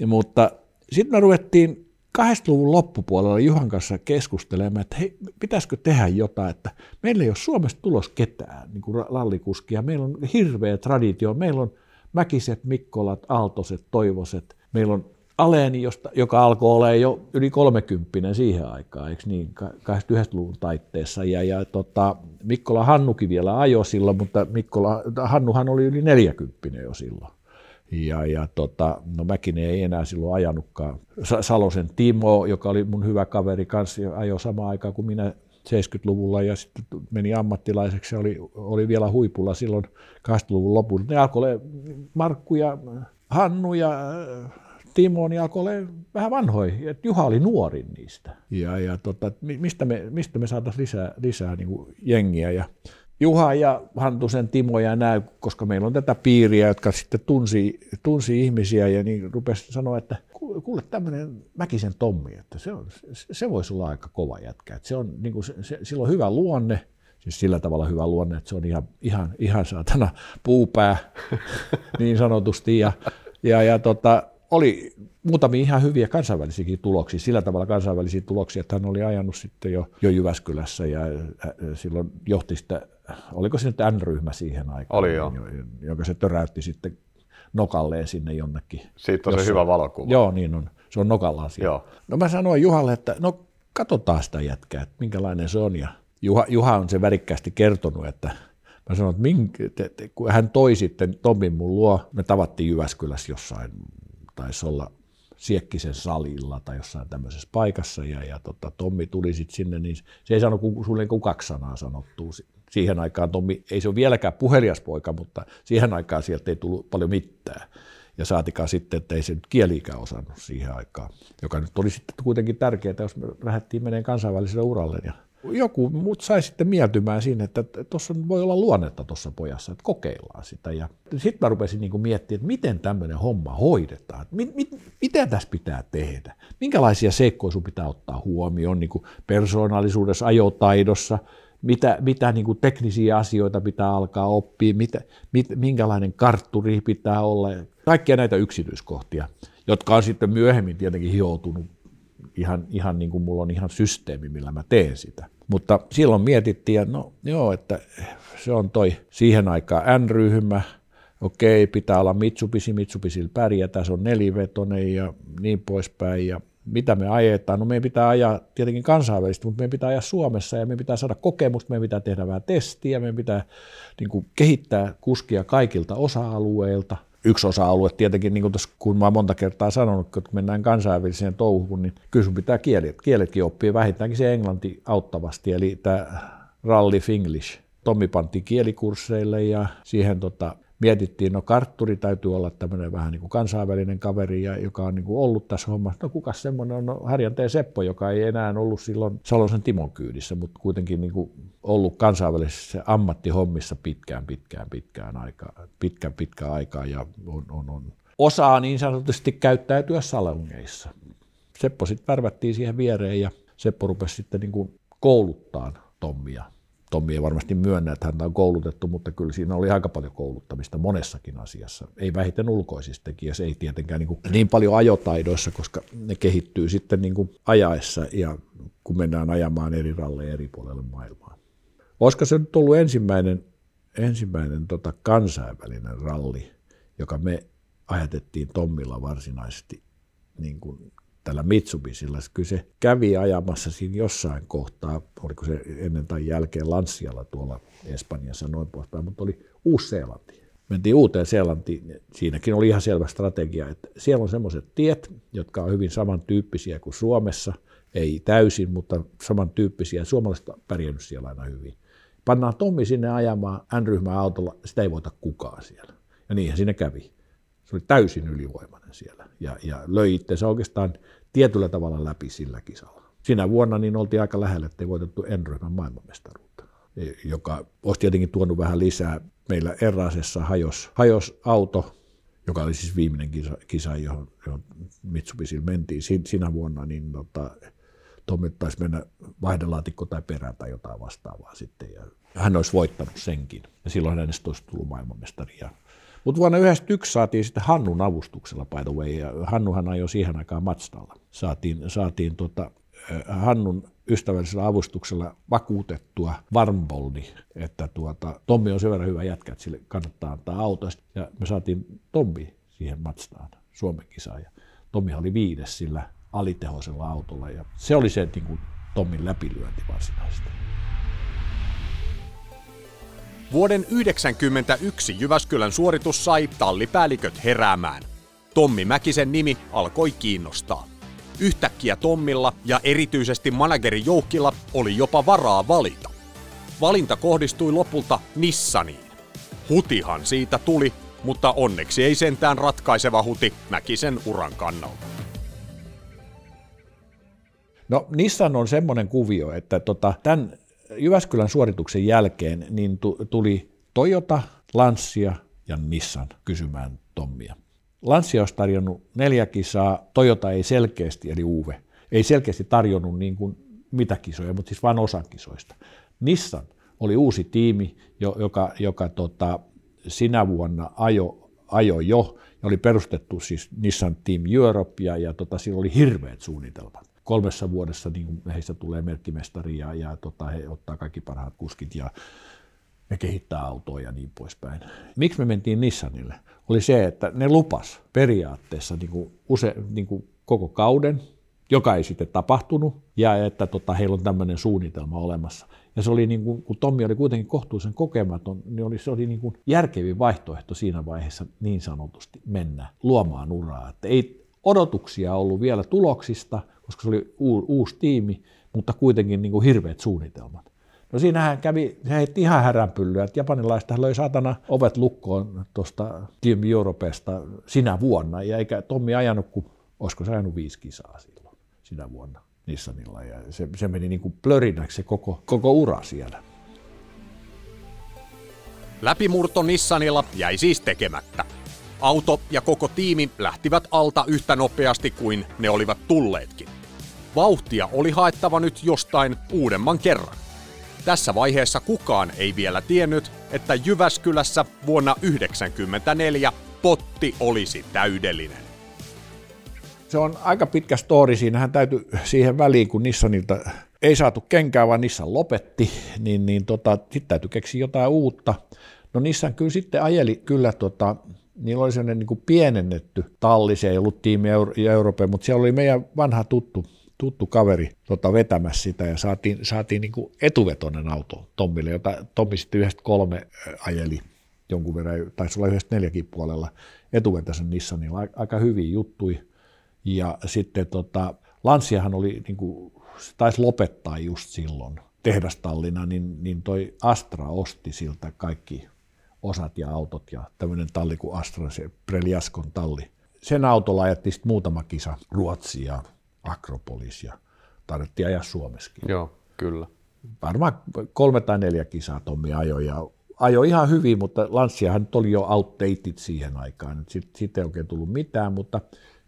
Speaker 3: Ja, mutta sitten me ruvettiin 80-luvun loppupuolella Juhan kanssa keskustelemaan, että hei, pitäisikö tehdä jotain, että meillä ei ole Suomesta tulos ketään niin kuin lallikuskia. Meillä on hirveä traditio. Meillä on Mäkiset, Mikkolat, Aaltoset, Toivoset. Meillä on Aleeni, josta, joka alkoi olla jo yli 30 siihen aikaan, eikö niin, 81-luvun taitteessa. Ja, ja tota, Mikkola Hannukin vielä ajoi silloin, mutta Mikkola, Hannuhan oli yli 40 jo silloin. Ja, ja tota, no Mäkinen ei enää silloin ajanutkaan. Salosen Timo, joka oli mun hyvä kaveri kanssa, ajoi samaan aikaan kuin minä 70-luvulla ja sitten meni ammattilaiseksi ja oli, oli vielä huipulla silloin 80-luvun lopulla. Ne alkoi Markku ja Hannu ja Timo niin alkoi olla vähän vanhoja, että Juha oli nuori niistä. Ja, ja tota, mistä me, mistä me saataisiin lisää, lisää niin kuin jengiä. Ja Juha ja Hantusen Timo ja näy, koska meillä on tätä piiriä, jotka sitten tunsi, tunsi ihmisiä ja niin rupesi sanoa, että kuule tämmöinen Mäkisen Tommi, että se, on, se voisi olla aika kova jätkä. Että se on, niin kuin se, se, sillä on hyvä luonne, siis sillä tavalla hyvä luonne, että se on ihan, ihan, ihan saatana puupää niin sanotusti. Ja, ja, ja tota, oli muutamia ihan hyviä kansainvälisiäkin tuloksia, sillä tavalla kansainvälisiä tuloksia, että hän oli ajanut sitten jo, jo Jyväskylässä ja silloin johti sitä, oliko se nyt N-ryhmä siihen aikaan,
Speaker 2: oli jo.
Speaker 3: jonka se töräytti sitten nokalleen sinne jonnekin.
Speaker 2: Siitä on se hyvä valokuva.
Speaker 3: Joo, niin on. Se on nokallaan siellä. Joo. No mä sanoin Juhalle, että no katsotaan sitä jätkää, että minkälainen se on. Ja Juha, Juha on se värikkäästi kertonut, että mä sanoin, että minkä, te, te, kun hän toi sitten Tomin mun luo, me tavattiin Jyväskylässä jossain taisi olla Siekkisen salilla tai jossain tämmöisessä paikassa, ja, ja tota, Tommi tuli sitten sinne, niin se ei saanut sulle kuin kaksi sanaa sanottua. Siihen aikaan Tommi, ei se ole vieläkään puheliaspoika, mutta siihen aikaan sieltä ei tullut paljon mitään. Ja saatikaan sitten, että ei se nyt kieliikään osannut siihen aikaan, joka nyt oli sitten kuitenkin tärkeää, jos me lähdettiin menemään kansainväliselle uralle. Ja joku mut sai sitten mieltymään siinä, että tuossa voi olla luonnetta tuossa pojassa, että kokeillaan sitä. Ja sitten mä rupesin niin miettimään, että miten tämmöinen homma hoidetaan, mit, mit, mitä tässä pitää tehdä, minkälaisia seikkoja sun pitää ottaa huomioon niin persoonallisuudessa, ajotaidossa, mitä, mitä niin teknisiä asioita pitää alkaa oppia, mitä, mit, minkälainen kartturi pitää olla, kaikkia näitä yksityiskohtia, jotka on sitten myöhemmin tietenkin hioutunut ihan, ihan niin kuin mulla on ihan systeemi, millä mä teen sitä. Mutta silloin mietittiin, että no joo, että se on toi siihen aikaan N-ryhmä, okei, pitää olla Mitsubishi, Mitsubishilla pärjätä, se on nelivetonen ja niin poispäin. Ja mitä me ajetaan? No meidän pitää ajaa tietenkin kansainvälisesti, mutta meidän pitää ajaa Suomessa ja meidän pitää saada kokemusta, meidän pitää tehdä vähän testiä, meidän pitää niin kuin, kehittää kuskia kaikilta osa-alueilta – yksi osa-alue tietenkin, niin kuin tässä, kun mä monta kertaa sanonut, kun mennään kansainväliseen touhuun, niin kyllä pitää kielet, kieletkin oppia vähintäänkin se englanti auttavasti, eli tämä Rally Finglish. Tommi pantti kielikursseille ja siihen tota, mietittiin, no kartturi täytyy olla tämmöinen vähän niin kuin kansainvälinen kaveri, ja, joka on niin kuin ollut tässä hommassa. No kuka semmoinen on? No, Harjanteen Seppo, joka ei enää ollut silloin Salosen Timon kyydissä, mutta kuitenkin niin kuin ollut kansainvälisessä ammattihommissa pitkään, pitkään, pitkään aikaa, pitkään, pitkään aikaa ja on, on, on osaa niin sanotusti käyttäytyä salongeissa. Seppo sitten värvättiin siihen viereen ja Seppo rupesi sitten niin kuin kouluttaa Tommia Tommi ei varmasti myönnä, että häntä on koulutettu, mutta kyllä siinä oli aika paljon kouluttamista monessakin asiassa. Ei vähiten ulkoisissa tekijöissä, ei tietenkään niin, kuin niin paljon ajotaidoissa, koska ne kehittyy sitten niin kuin ajaessa ja kun mennään ajamaan eri ralleja eri puolelle maailmaa. Olisiko se nyt ollut ensimmäinen, ensimmäinen tota kansainvälinen ralli, joka me ajatettiin Tommilla varsinaisesti niin kuin tällä Mitsubisilla. Kyllä se kävi ajamassa siinä jossain kohtaa, oliko se ennen tai jälkeen Lanssialla tuolla Espanjassa noin poispäin, mutta oli Uusi-Seelanti. Mentiin uuteen Seelantiin, siinäkin oli ihan selvä strategia, että siellä on semmoiset tiet, jotka on hyvin samantyyppisiä kuin Suomessa, ei täysin, mutta samantyyppisiä. Suomalaiset on pärjännyt siellä aina hyvin. Pannaan Tommi sinne ajamaan N-ryhmän autolla, sitä ei voita kukaan siellä. Ja niinhän siinä kävi. Se oli täysin ylivoimainen siellä ja, ja löi itsensä oikeastaan tietyllä tavalla läpi sillä kisalla. Siinä vuonna niin oltiin aika lähellä, ettei voitettu N-ryhmän maailmanmestaruutta, e, joka olisi tietenkin tuonut vähän lisää. Meillä Erasessa hajos, hajos auto, joka oli siis viimeinen kisa, kisa johon, johon Mitsubisilla mentiin sinä vuonna, niin tota, Tommi taisi mennä vaihdelaatikko tai perään tai jotain vastaavaa sitten. Ja hän olisi voittanut senkin. Ja silloin hänestä olisi tullut maailmanmestari. Ja Mutta vuonna 1991 saatiin sitten Hannun avustuksella, by the way, ja Hannuhan ajoi siihen aikaan Matstalla. Saatiin, saatiin tota, Hannun ystävällisellä avustuksella vakuutettua Varmboldi, että tuota, Tommi on sen verran hyvä jätkä, että sille kannattaa antaa autoista. Ja me saatiin Tommi siihen Matstaan Suomen kisaan. Ja Tommi oli viides sillä alitehoisella autolla ja se oli se niin kuin Tommin läpilyönti varsinaisesti.
Speaker 1: Vuoden 1991 Jyväskylän suoritus sai tallipäälliköt heräämään. Tommi Mäkisen nimi alkoi kiinnostaa. Yhtäkkiä Tommilla ja erityisesti manageri Joukkilla oli jopa varaa valita. Valinta kohdistui lopulta Nissaniin. Hutihan siitä tuli, mutta onneksi ei sentään ratkaiseva huti Mäkisen uran kannalta.
Speaker 3: No Nissan on semmoinen kuvio, että tota, tämän Jyväskylän suorituksen jälkeen niin tuli Toyota, Lancia ja Nissan kysymään Tommia. Lancia olisi tarjonnut neljä kisaa, Toyota ei selkeästi, eli Uve, ei selkeästi tarjonnut niin kuin mitä kisoja, mutta siis vain osan kisoista. Nissan oli uusi tiimi, joka, joka tota, sinä vuonna ajo, ajo jo, ja oli perustettu siis Nissan Team Europe, ja, ja tota, sillä oli hirveät suunnitelmat. Kolmessa vuodessa niin heistä tulee merkkimestari, ja, ja tota, he ottaa kaikki parhaat kuskit, ja ne kehittää autoa ja niin poispäin. Miksi me mentiin Nissanille? Oli se, että ne lupas periaatteessa niin kuin use, niin kuin koko kauden, joka ei sitten tapahtunut, ja että tota, heillä on tämmöinen suunnitelma olemassa. Ja se oli, niin kuin, kun Tommi oli kuitenkin kohtuullisen kokematon, niin oli, se oli niin kuin järkevin vaihtoehto siinä vaiheessa niin sanotusti mennä luomaan uraa. Että ei odotuksia ollut vielä tuloksista, koska se oli uusi tiimi, mutta kuitenkin niin kuin hirveät suunnitelmat. No siinähän kävi, se heitti ihan häränpyllyä, että japanilaiset löi saatana ovet lukkoon tuosta Team Europesta sinä vuonna, ja eikä Tommi ajanut, kun olisiko se ajanut viisi kisaa silloin sinä vuonna. Nissanilla ja se, se meni niin kuin plörinäksi se koko, koko ura siellä.
Speaker 1: Läpimurto Nissanilla jäi siis tekemättä. Auto ja koko tiimi lähtivät alta yhtä nopeasti kuin ne olivat tulleetkin. Vauhtia oli haettava nyt jostain uudemman kerran. Tässä vaiheessa kukaan ei vielä tiennyt, että Jyväskylässä vuonna 1994 potti olisi täydellinen
Speaker 3: se on aika pitkä story. Siinähän täytyy siihen väliin, kun Nissanilta ei saatu kenkää, vaan Nissan lopetti, niin, niin tota, sitten täytyy keksiä jotain uutta. No Nissan kyllä sitten ajeli kyllä, tota, niillä oli sellainen niin kuin pienennetty talli, se ei ollut tiimi Euro- Euroopan, mutta siellä oli meidän vanha tuttu, tuttu kaveri tota, vetämässä sitä ja saatiin, saatiin niin etuvetoinen auto Tommille, jota Tommi sitten yhdestä kolme ajeli jonkun verran, taisi olla yhdestä neljäkin puolella etuvetäisen Nissanilla, aika hyviä juttui. Ja sitten tota, Lanssiahan oli, niin kuin, taisi lopettaa just silloin tehdastallina, niin, niin toi Astra osti siltä kaikki osat ja autot ja tämmöinen talli kuin Astra, se Preliaskon talli. Sen autolla ajettiin sitten muutama kisa Ruotsi ja Akropolis ja tarvittiin ajaa Suomessakin.
Speaker 2: Joo, kyllä.
Speaker 3: Varmaan kolme tai neljä kisaa Tommi ajoi ja ajoi ihan hyvin, mutta Lanssiahan nyt oli jo outdated siihen aikaan. Sitten sit ei oikein tullut mitään, mutta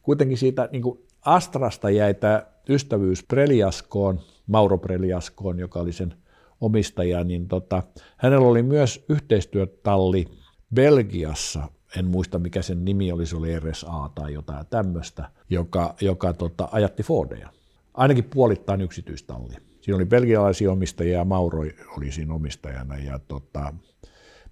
Speaker 3: kuitenkin siitä niin kuin Astrasta jäi tämä ystävyys Preliaskoon, Mauro Preliaskoon, joka oli sen omistaja, niin tota, hänellä oli myös yhteistyötalli Belgiassa, en muista mikä sen nimi oli, se oli RSA tai jotain tämmöistä, joka, joka tota, ajatti Fordeja. Ainakin puolittain yksityistalli. Siinä oli belgialaisia omistajia ja Mauro oli siinä omistajana. Ja tota,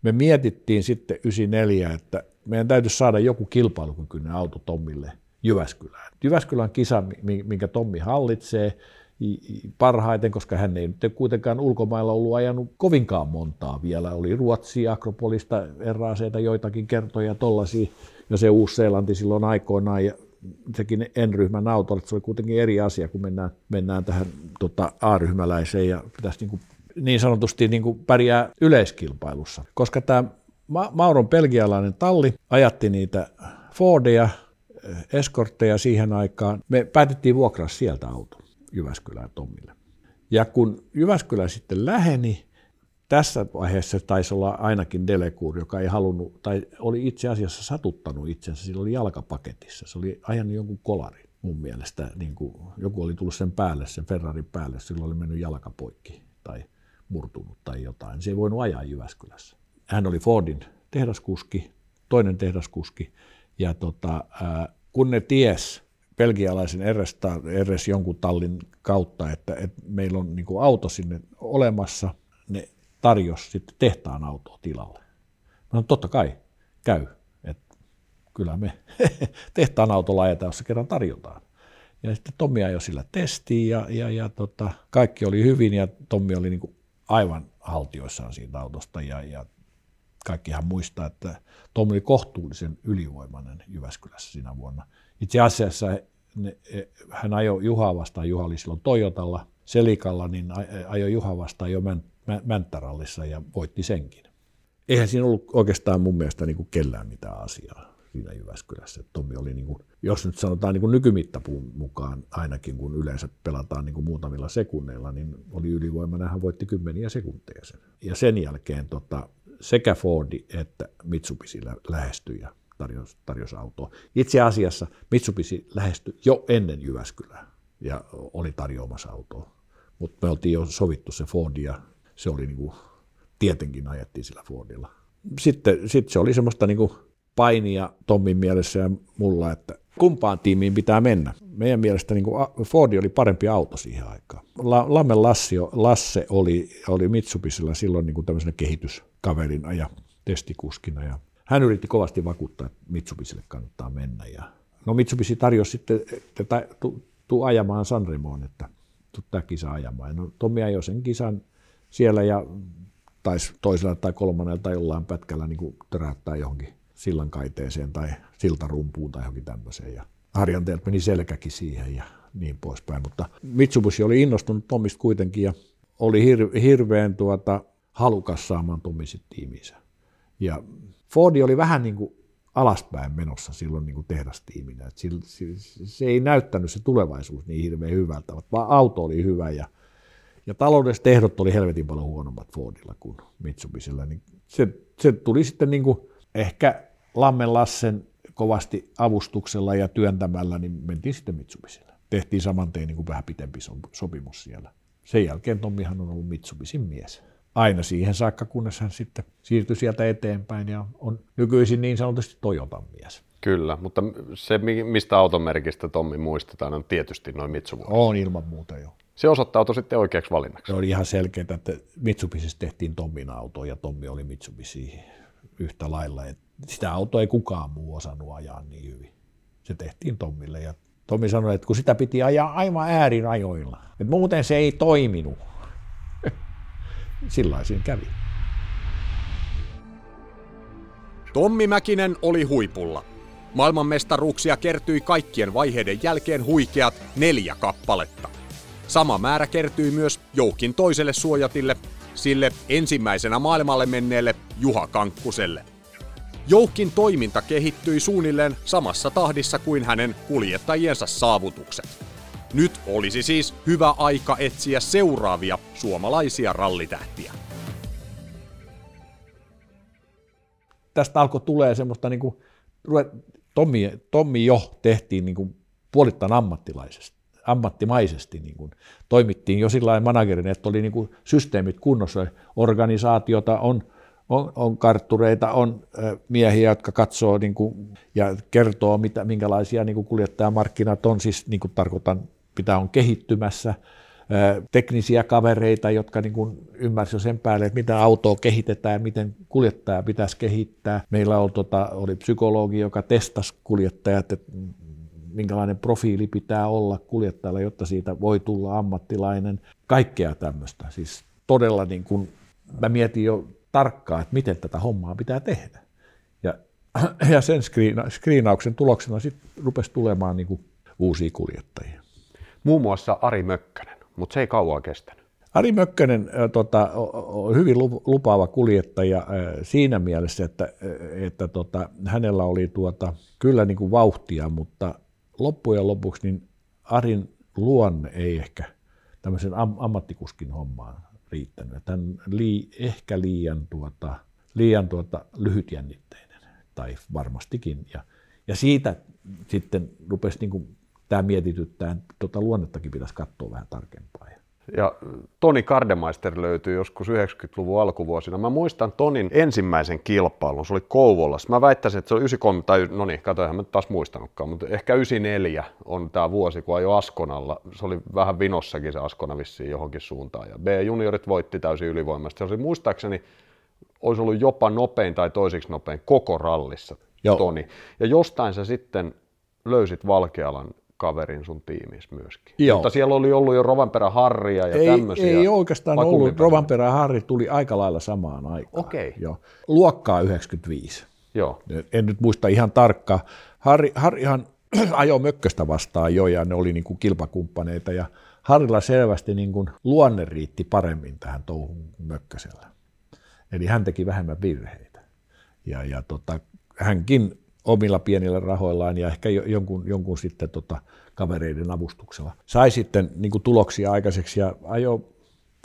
Speaker 3: me mietittiin sitten 94, että meidän täytyisi saada joku kilpailukykyinen auto Tommille – Jyväskylään. Jyväskylän kisa, minkä Tommi hallitsee parhaiten, koska hän ei nyt kuitenkaan ulkomailla ollut ajanut kovinkaan montaa vielä. Oli Ruotsi, Akropolista, RACtä joitakin kertoja tollaisia, ja se Uusi-Seelanti silloin aikoinaan, ja sekin N-ryhmän auto, se oli kuitenkin eri asia, kun mennään, mennään tähän tota, A-ryhmäläiseen, ja pitäisi niin, kuin, niin sanotusti niin kuin pärjää yleiskilpailussa. Koska tämä Mauron belgialainen talli ajatti niitä Fordia, eskortteja siihen aikaan. Me päätettiin vuokraa sieltä auto Jyväskylään Tommille. Ja kun Jyväskylä sitten läheni, tässä vaiheessa taisi olla ainakin Delecour, joka ei halunnut, tai oli itse asiassa satuttanut itsensä, sillä oli jalkapaketissa. Se oli ajanut jonkun kolari mun mielestä. Niin kuin, joku oli tullut sen päälle, sen Ferrarin päälle, sillä oli mennyt jalkapoikki tai murtunut tai jotain. Se ei voinut ajaa Jyväskylässä. Hän oli Fordin tehdaskuski, toinen tehdaskuski. Ja tota, kun ne ties belgialaisen RS, RS jonkun tallin kautta, että, että meillä on niin kuin auto sinne olemassa, ne tarjosi sitten tehtaan autoa tilalle. No totta kai, käy. että kyllä me tehtaan autolla ajetaan, jos se kerran tarjotaan. Ja sitten Tommi ajoi sillä testiin ja, ja, ja tota, kaikki oli hyvin ja Tommi oli niin kuin aivan haltioissaan siitä autosta ja, ja kaikkihan muistaa, että Tommi oli kohtuullisen ylivoimainen Jyväskylässä siinä vuonna. Itse asiassa ne, e, hän ajoi Juhaa vastaan, Juha oli silloin Toyotalla, Selikalla, niin ajoi Juha vastaan jo Mänttärallissa ja voitti senkin. Eihän siinä ollut oikeastaan mun mielestä niin kuin kellään mitään asiaa siinä Jyväskylässä. Tommi oli, niin kuin, jos nyt sanotaan niin kuin nykymittapuun mukaan ainakin, kun yleensä pelataan niin kuin muutamilla sekunneilla, niin oli ylivoimana, hän voitti kymmeniä sekunteja sen. Ja sen jälkeen tota, sekä Fordi että Mitsubishi lähestyi ja tarjosi, tarjosi autoa. Itse asiassa Mitsubishi lähestyi jo ennen Jyväskylää ja oli tarjoamassa autoa. Mutta me oltiin jo sovittu se Fordi ja se oli niin kuin, tietenkin ajettiin sillä Fordilla. Sitten, sitten se oli semmoista niin kuin painia Tommin mielessä ja mulla, että kumpaan tiimiin pitää mennä. Meidän mielestä niin Fordi oli parempi auto siihen aikaan. Lammen Lassio, Lasse oli, oli Mitsubisilla silloin niin kuin tämmöisenä kehityskaverina ja testikuskina. Ja hän yritti kovasti vakuuttaa, että Mitsubisille kannattaa mennä. Ja, no Mitsubishi tarjosi sitten, että tuu tu ajamaan Sanremoon, että tuu tämä kisa ajamaan. No Tommi ajoi sen kisan siellä ja taisi toisella tai kolmannella tai jollain pätkällä niin kuin töräyttää johonkin sillankaiteeseen tai siltarumpuun tai johonkin tämmöiseen. Ja harjanteelta meni selkäkin siihen ja niin poispäin. Mutta Mitsubishi oli innostunut Tommista kuitenkin ja oli hir- hirveän tuota, halukas saamaan Tommisit tiimiinsä. Ja Fordi oli vähän niin kuin alaspäin menossa silloin niin kuin tehdastiiminä. Et se, se, se ei näyttänyt se tulevaisuus niin hirveän hyvältä, vaan auto oli hyvä ja, ja taloudelliset ehdot oli helvetin paljon huonommat Fordilla kuin Mitsubisilla. Niin se, se tuli sitten niin kuin ehkä Lammen Lassen kovasti avustuksella ja työntämällä, niin mentiin sitten Mitsubisille. Tehtiin saman tein niin kuin vähän pitempi sopimus siellä. Sen jälkeen Tommihan on ollut Mitsubisin mies. Aina siihen saakka, kunnes hän sitten siirtyi sieltä eteenpäin ja on nykyisin niin sanotusti Toyotan mies.
Speaker 2: Kyllä, mutta se, mistä automerkistä Tommi muistetaan, on tietysti noin Mitsubishi.
Speaker 3: On ilman muuta jo.
Speaker 2: Se osoittautui sitten oikeaksi valinnaksi.
Speaker 3: Se oli ihan selkeää, että Mitsubisissa tehtiin Tommin auto ja Tommi oli Mitsubishi yhtä lailla. Että sitä autoa ei kukaan muu osannut ajaa niin hyvin. Se tehtiin Tommille ja Tommi sanoi, että kun sitä piti ajaa aivan äärirajoilla, että muuten se ei toiminut. Sillä kävi.
Speaker 1: Tommi Mäkinen oli huipulla. Maailmanmestaruuksia kertyi kaikkien vaiheiden jälkeen huikeat neljä kappaletta. Sama määrä kertyi myös Joukin toiselle suojatille, sille ensimmäisenä maailmalle menneelle Juha Kankkuselle. Joukin toiminta kehittyi suunnilleen samassa tahdissa kuin hänen kuljettajiensa saavutukset. Nyt olisi siis hyvä aika etsiä seuraavia suomalaisia rallitähtiä.
Speaker 3: Tästä alkoi tulee semmoista, niin kuin, Tommi, Tommi jo tehtiin niin kuin puolittain ammattilaisesti ammattimaisesti niin kuin toimittiin jo sillä managerin, että oli niin kuin systeemit kunnossa, organisaatiota on, on, on karttureita, on miehiä, jotka katsoo niin kuin, ja kertoo, mitä, minkälaisia niin kuin kuljettajamarkkinat on, siis niin kuin tarkoitan, mitä on kehittymässä, teknisiä kavereita, jotka niin kuin ymmärsivät sen päälle, että mitä autoa kehitetään ja miten kuljettaja pitäisi kehittää. Meillä oli, tota, oli psykologi, joka testasi kuljettajat, että minkälainen profiili pitää olla kuljettajalla, jotta siitä voi tulla ammattilainen. Kaikkea tämmöistä. Siis todella niin kuin, mä mietin jo tarkkaan, että miten tätä hommaa pitää tehdä. Ja, ja sen skriina, skriinauksen tuloksena sitten rupesi tulemaan niin kuin uusia kuljettajia.
Speaker 2: Muun muassa Ari Mökkönen, mutta se ei kauan kestänyt.
Speaker 3: Ari Mökkönen tota, on hyvin lupaava kuljettaja siinä mielessä, että, että tota, hänellä oli tuota, kyllä niin kuin vauhtia, mutta loppujen lopuksi niin Arin luonne ei ehkä tämmöisen am- ammattikuskin hommaan riittänyt. Hän lii, ehkä liian, tuota, liian tuota, lyhytjännitteinen, tai varmastikin. Ja, ja siitä sitten rupesi niin kuin, tämä mietityttää, tuota luonnettakin pitäisi katsoa vähän tarkempaa.
Speaker 2: Ja Toni Kardemeister löytyy joskus 90-luvun alkuvuosina. Mä muistan Tonin ensimmäisen kilpailun, se oli Kouvolassa. Mä väittäisin, että se oli 93, tai no niin, kato, mä taas muistanutkaan, mutta ehkä 94 on tämä vuosi, kun ajoi Askonalla. Se oli vähän vinossakin se Askona vissiin johonkin suuntaan. Ja B-juniorit voitti täysin ylivoimasta. Se oli muistaakseni, olisi ollut jopa nopein tai toisiksi nopein koko rallissa Joo. Toni. Ja jostain sä sitten löysit Valkealan kaverin sun tiimissä myöskin. Joo. Mutta siellä oli ollut jo Rovanperä Harria ja
Speaker 3: ei,
Speaker 2: tämmöisiä.
Speaker 3: Ei oikeastaan ollut. Rovanperä Harri tuli aika lailla samaan aikaan.
Speaker 2: Okei. Okay.
Speaker 3: Joo. Luokkaa 95.
Speaker 2: Joo.
Speaker 3: En nyt muista ihan tarkkaan. Harri, Harrihan ajoi Mökköstä vastaan jo ja ne oli niin kuin kilpakumppaneita ja Harrilla selvästi niin kuin luonne riitti paremmin tähän touhun Mökkösellä. Eli hän teki vähemmän virheitä. Ja, ja tota, hänkin omilla pienillä rahoillaan ja ehkä jonkun, jonkun sitten tota, kavereiden avustuksella. Sai sitten niin kuin tuloksia aikaiseksi ja ajo,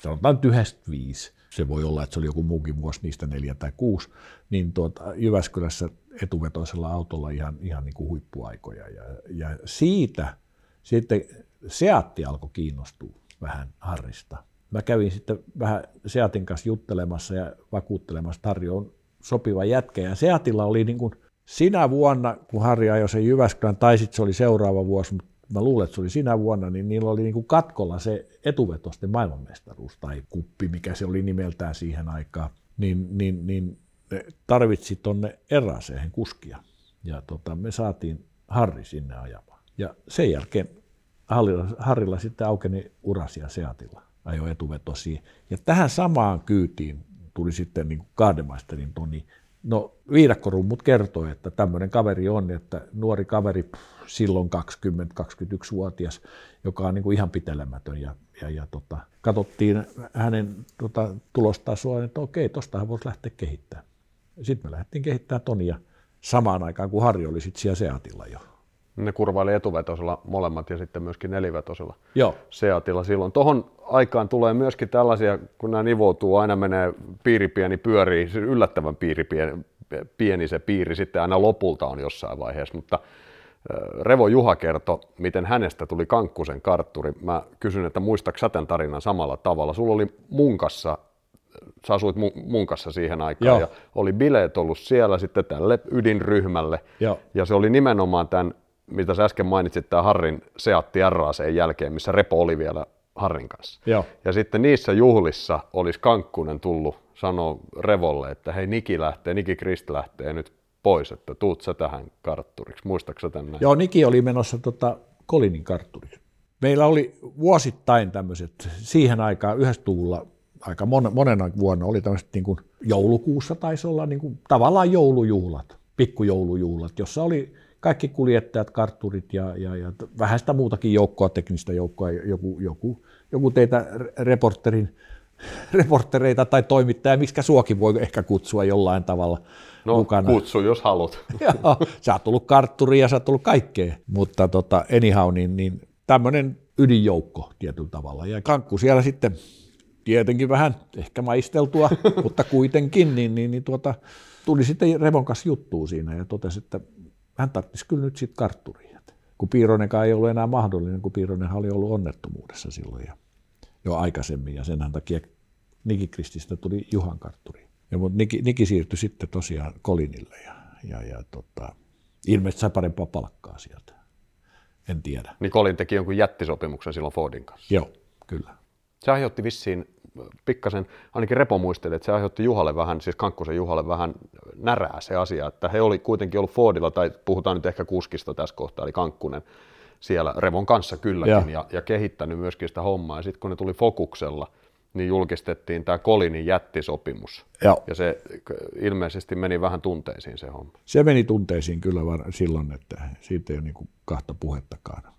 Speaker 3: sanotaan yhdestä viisi, se voi olla, että se oli joku muukin vuosi niistä neljä tai kuusi, niin tuota, Jyväskylässä etuvetoisella autolla ihan, ihan niin kuin huippuaikoja. Ja, ja siitä sitten Seatti alkoi kiinnostua vähän Harrista. Mä kävin sitten vähän Seatin kanssa juttelemassa ja vakuuttelemassa, että Harri on sopiva jätkä. Ja Seatilla oli niin kuin sinä vuonna, kun Harri ajoi sen Jyväskylän, tai sitten se oli seuraava vuosi, mutta mä luulen, että se oli sinä vuonna, niin niillä oli niin kuin katkolla se etuvetosten maailmanmestaruus tai kuppi, mikä se oli nimeltään siihen aikaan, niin, niin, niin ne tarvitsi tuonne eräseen kuskia. Ja tota, me saatiin Harri sinne ajamaan. Ja sen jälkeen Harrilla, Harrilla sitten aukeni urasia Seatilla, ajoi etuvetosia. Ja tähän samaan kyytiin tuli sitten niin Kaademaisterin Toni No viidakkorummut kertoi, että tämmöinen kaveri on, että nuori kaveri silloin 20-21-vuotias, joka on niin kuin ihan pitelemätön ja, ja, ja tota, katsottiin hänen tota, tulostasoa, että okei, tostahan voisi lähteä kehittämään. Sitten me lähdettiin kehittämään Tonia samaan aikaan, kun Harri oli sitten siellä Seatilla jo.
Speaker 2: Ne kurvaili etuvetosella molemmat ja sitten myöskin nelivetosella
Speaker 3: Joo.
Speaker 2: Seatilla silloin. Tuohon aikaan tulee myöskin tällaisia, kun nämä nivoutuu, aina menee piiripieni pyörii, siis yllättävän piiripieni pieni se piiri sitten aina lopulta on jossain vaiheessa, mutta Revo Juha kertoi, miten hänestä tuli Kankkusen kartturi. Mä kysyn, että muistatko sä tämän tarinan samalla tavalla? Sulla oli munkassa, sä asuit munkassa siihen aikaan Joo. ja oli bileet ollut siellä sitten tälle ydinryhmälle.
Speaker 3: Joo.
Speaker 2: Ja se oli nimenomaan tämän mitä sä äsken mainitsit, tämä Harrin Seatti RAC jälkeen, missä Repo oli vielä Harrin kanssa.
Speaker 3: Joo.
Speaker 2: Ja sitten niissä juhlissa olisi Kankkunen tullut sanoa Revolle, että hei Niki lähtee, Niki Krist lähtee nyt pois, että tuut sä tähän kartturiksi. Muistaaksä tämän näin?
Speaker 3: Joo, Niki oli menossa tota Kolinin kartturiksi. Meillä oli vuosittain tämmöiset, siihen aikaan yhdessä tuulla aika mon, monena vuonna oli tämmöiset niin kuin joulukuussa taisi olla niin kuin, tavallaan joulujuhlat, pikkujoulujuhlat, jossa oli kaikki kuljettajat, kartturit ja, ja, ja vähän sitä muutakin joukkoa, teknistä joukkoa, joku, joku, joku teitä reporterin, reportereita tai toimittajia, miksi suokin voi ehkä kutsua jollain tavalla
Speaker 2: no,
Speaker 3: mukana.
Speaker 2: kutsu, jos haluat.
Speaker 3: Joo, sä oot tullut kartturiin ja sä oot tullut kaikkea, mutta tota, anyhow, niin, niin tämmöinen ydinjoukko tietyllä tavalla. Ja Kankku siellä sitten tietenkin vähän ehkä maisteltua, mutta kuitenkin, niin, niin, niin tuota, tuli sitten Revon kanssa juttuun siinä ja totesi, että hän tarvitsisi kyllä nyt sitten kartturia. Kun Piironenkaan ei ollut enää mahdollinen, kun Piironen oli ollut onnettomuudessa silloin ja jo aikaisemmin, ja sen takia Niki Krististä tuli Juhan kartturi. Ja, mutta Niki, Niki siirtyi sitten tosiaan Kolinille, ja, ja, ja tota, ilmeisesti sai parempaa palkkaa sieltä. En tiedä.
Speaker 2: Niin Colin teki jonkun jättisopimuksen silloin Fordin kanssa.
Speaker 3: Joo, kyllä.
Speaker 2: Se aiheutti vissiin pikkasen, ainakin Repo muisteli, että se aiheutti Juhalle vähän, siis Kankkusen Juhalle vähän närää se asia, että he oli kuitenkin ollut Fordilla, tai puhutaan nyt ehkä kuskista tässä kohtaa, eli Kankkunen siellä Revon kanssa kylläkin, ja, ja kehittänyt myöskin sitä hommaa, ja sitten kun ne tuli Fokuksella, niin julkistettiin tämä Kolinin jättisopimus.
Speaker 3: Joo.
Speaker 2: Ja se ilmeisesti meni vähän tunteisiin se homma.
Speaker 3: Se meni tunteisiin kyllä var- silloin, että siitä ei ole niin kahta puhettakaan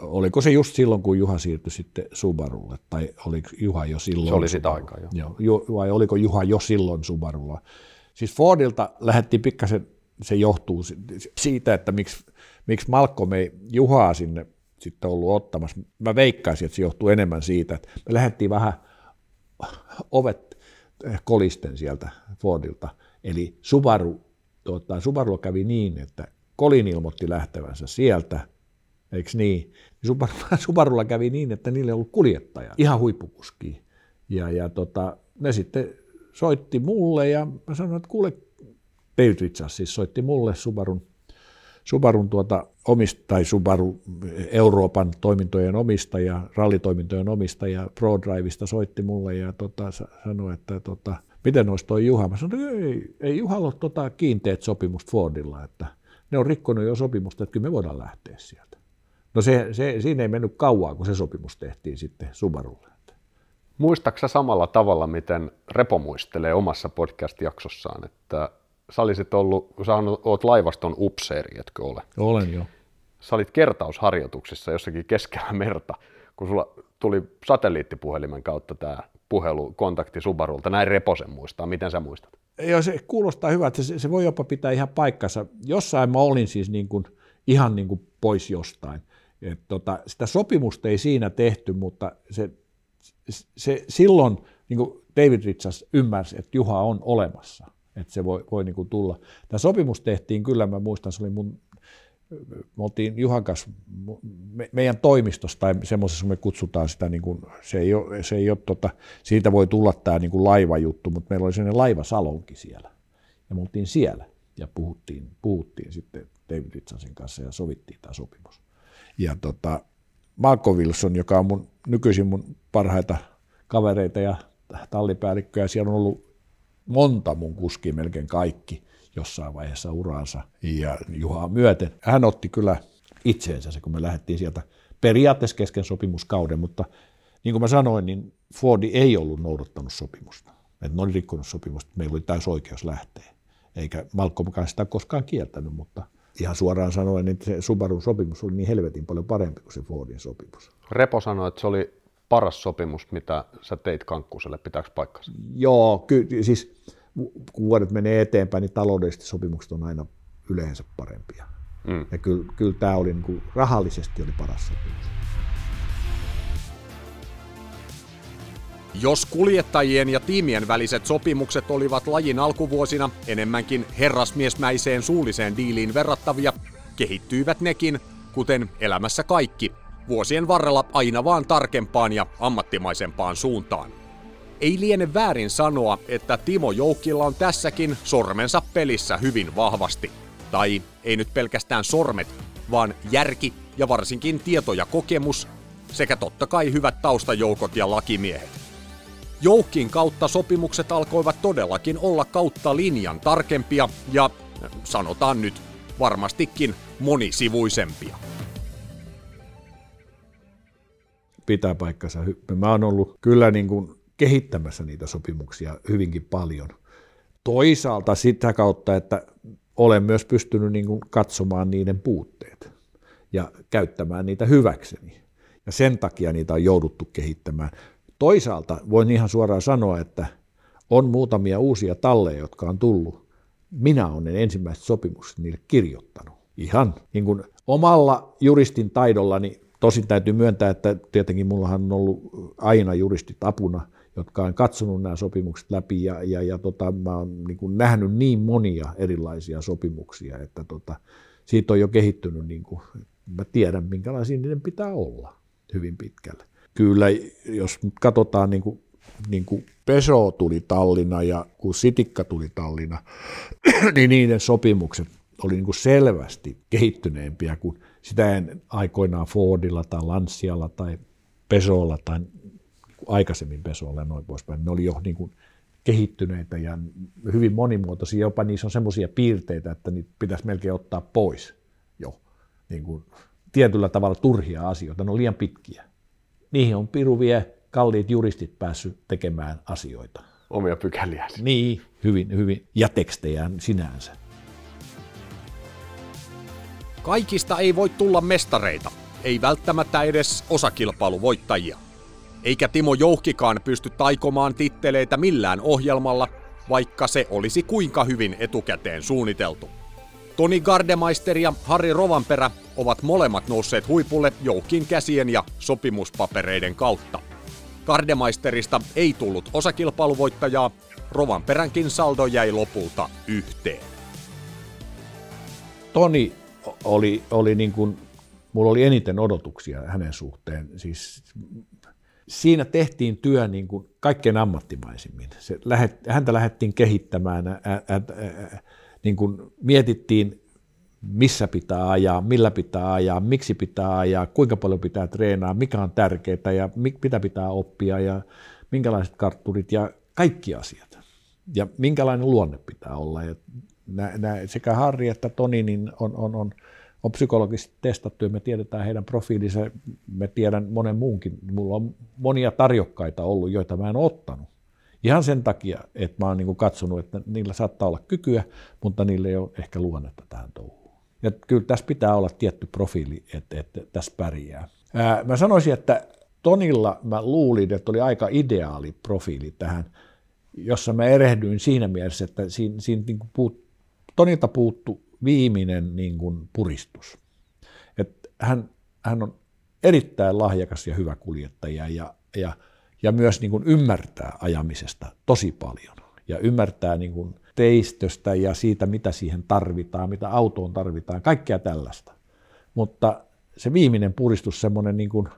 Speaker 3: oliko se just silloin, kun Juha siirtyi sitten Subarulle, tai oliko Juha jo silloin?
Speaker 2: Se oli sitä aikaa,
Speaker 3: jo. jo. Vai oliko Juha jo silloin Subarulla? Siis Fordilta lähdettiin pikkasen, se johtuu siitä, että miksi, miksi Malkko ei Juhaa sinne sitten ollut ottamassa. Mä veikkaisin, että se johtuu enemmän siitä, että me lähdettiin vähän ovet kolisten sieltä Fordilta. Eli Subaru, tuota, Subaru kävi niin, että Kolin ilmoitti lähtevänsä sieltä, eikö niin? Subaru, Subarulla kävi niin, että niille ei ollut kuljettaja, ihan huippukuski. Ja, ja tota, ne sitten soitti mulle ja mä sanoin, että kuule, David Richards siis soitti mulle Subarun, Subarun tuota omista, tai Subaru Euroopan toimintojen omistaja, rallitoimintojen omistaja ProDrivesta soitti mulle ja tota, sanoi, että tota, miten olisi toi Juha? Mä sanoin, että ei, ei Juhalla ole tota kiinteät sopimusta Fordilla, että ne on rikkonut jo sopimusta, että kyllä me voidaan lähteä sieltä. No se, se, siinä ei mennyt kauaa, kun se sopimus tehtiin sitten Subarulle.
Speaker 2: Muistaaksä samalla tavalla, miten Repo muistelee omassa podcast-jaksossaan, että sä olisit ollut, sä oot laivaston upseeri, etkö ole?
Speaker 3: Olen jo.
Speaker 2: Sä olit kertausharjoituksissa jossakin keskellä merta, kun sulla tuli satelliittipuhelimen kautta tämä puhelu, kontakti Subarulta. Näin Reposen muistaa. Miten sä muistat?
Speaker 3: Joo, se kuulostaa hyvältä. Se, se voi jopa pitää ihan paikkansa. Jossain mä olin siis niin kuin, ihan niin kuin pois jostain. Et tota, sitä sopimusta ei siinä tehty, mutta se, se silloin niin kuin David Richards ymmärsi, että Juha on olemassa, että se voi, voi niin kuin tulla. Tämä sopimus tehtiin kyllä, mä muistan, se oli mun, me oltiin Juhan kanssa me, meidän toimistossa tai semmoisessa me kutsutaan sitä, niin kuin, se ei ole, se ei ole tota, siitä voi tulla tämä niin kuin laivajuttu, mutta meillä oli sellainen laivasalonki siellä ja me oltiin siellä ja puhuttiin, puhuttiin sitten David Richardsin kanssa ja sovittiin tämä sopimus. Ja tota, Marko Wilson, joka on mun, nykyisin mun parhaita kavereita ja tallipäällikköjä, siellä on ollut monta mun kuskia, melkein kaikki jossain vaiheessa uraansa ja Juhaa myöten. Hän otti kyllä itseensä se, kun me lähdettiin sieltä periaatteessa kesken sopimuskauden, mutta niin kuin mä sanoin, niin Fordi ei ollut noudattanut sopimusta. Että ne oli rikkonut sopimusta, meillä oli täys oikeus lähteä. Eikä Malcolmkaan sitä koskaan kieltänyt, mutta ihan suoraan sanoen, että se Subarun sopimus oli niin helvetin paljon parempi kuin se Fordin sopimus.
Speaker 2: Repo sanoi, että se oli paras sopimus, mitä sä teit Kankkuselle, pitääkö paikkansa?
Speaker 3: Joo, kyllä siis kun vuodet menee eteenpäin, niin taloudellisesti sopimukset on aina yleensä parempia. Mm. Ja kyllä, kyllä tämä oli niin kuin, rahallisesti oli paras sopimus.
Speaker 1: Jos kuljettajien ja tiimien väliset sopimukset olivat lajin alkuvuosina enemmänkin herrasmiesmäiseen suulliseen diiliin verrattavia, kehittyivät nekin, kuten elämässä kaikki, vuosien varrella aina vaan tarkempaan ja ammattimaisempaan suuntaan. Ei liene väärin sanoa, että Timo Joukkilla on tässäkin sormensa pelissä hyvin vahvasti. Tai ei nyt pelkästään sormet, vaan järki ja varsinkin tieto ja kokemus, sekä totta kai hyvät taustajoukot ja lakimiehet. Joukkin kautta sopimukset alkoivat todellakin olla kautta linjan tarkempia ja sanotaan nyt varmastikin monisivuisempia.
Speaker 3: Pitää paikkansa. Mä oon ollut kyllä niin kuin kehittämässä niitä sopimuksia hyvinkin paljon. Toisaalta sitä kautta, että olen myös pystynyt niin kuin katsomaan niiden puutteet ja käyttämään niitä hyväkseni. Ja sen takia niitä on jouduttu kehittämään. Toisaalta voin ihan suoraan sanoa, että on muutamia uusia talleja, jotka on tullut. Minä olen ensimmäiset sopimukset niille kirjoittanut. Ihan niin kuin omalla juristin taidollani, tosin täytyy myöntää, että tietenkin mullahan on ollut aina juristit apuna, jotka on katsonut nämä sopimukset läpi ja, ja, ja tota, mä oon niin kuin nähnyt niin monia erilaisia sopimuksia, että tota, siitä on jo kehittynyt, niin kuin, mä tiedän minkälaisia niiden pitää olla hyvin pitkälle. Kyllä, jos katsotaan niin kuin, niin kuin Peso tuli Tallina ja kun Sitikka tuli Tallina, niin niiden sopimukset oli niin kuin selvästi kehittyneempiä kuin sitä en aikoinaan Fordilla tai Lancialla tai Pesolla tai aikaisemmin Pesolla ja noin poispäin. Ne oli jo niin kuin kehittyneitä ja hyvin monimuotoisia, jopa niissä on semmoisia piirteitä, että niitä pitäisi melkein ottaa pois jo. Niin kuin tietyllä tavalla turhia asioita, ne on liian pitkiä. Niihin on piru vie kalliit juristit päässyt tekemään asioita.
Speaker 2: Omia pykäliä.
Speaker 3: Niin, hyvin, hyvin. Ja tekstejään sinänsä.
Speaker 1: Kaikista ei voi tulla mestareita, ei välttämättä edes osakilpailuvoittajia. Eikä Timo Jouhkikaan pysty taikomaan titteleitä millään ohjelmalla, vaikka se olisi kuinka hyvin etukäteen suunniteltu. Toni Gardemeister ja Harri Rovanperä ovat molemmat nousseet huipulle Jouhkin käsien ja sopimuspapereiden kautta. Gardemeisterista ei tullut osakilpailuvoittajaa, Rovanperänkin saldo jäi lopulta yhteen.
Speaker 3: Toni oli, oli niin kuin mulla oli eniten odotuksia hänen suhteen. Siis siinä tehtiin työ niin kuin kaikkein ammattimaisimmin. Se lähet, häntä lähdettiin kehittämään, ä, ä, ä, niin kuin mietittiin, missä pitää ajaa, millä pitää ajaa, miksi pitää ajaa, kuinka paljon pitää treenaa, mikä on tärkeää ja mitä pitää oppia ja minkälaiset kartturit ja kaikki asiat. Ja minkälainen luonne pitää olla. Ja nä, nä, sekä Harri että Toni niin on, on, on on psykologisesti testattu ja me tiedetään heidän profiilinsa, me tiedän monen muunkin. Mulla on monia tarjokkaita ollut, joita mä en ottanut. Ihan sen takia, että mä oon niin katsonut, että niillä saattaa olla kykyä, mutta niillä ei ole ehkä luonnetta tähän touhuun. Ja kyllä tässä pitää olla tietty profiili, että, että tässä pärjää. Ää, mä sanoisin, että Tonilla mä luulin, että oli aika ideaali profiili tähän, jossa mä erehdyin siinä mielessä, että siinä, siinä niin puut, Tonilta puuttu viimeinen niin kuin puristus. Et hän, hän on erittäin lahjakas ja hyvä kuljettaja ja, ja, ja myös niin kuin ymmärtää ajamisesta tosi paljon ja ymmärtää niin kuin teistöstä ja siitä, mitä siihen tarvitaan, mitä autoon tarvitaan, kaikkea tällaista. Mutta se viimeinen puristus, semmoinen niin kuin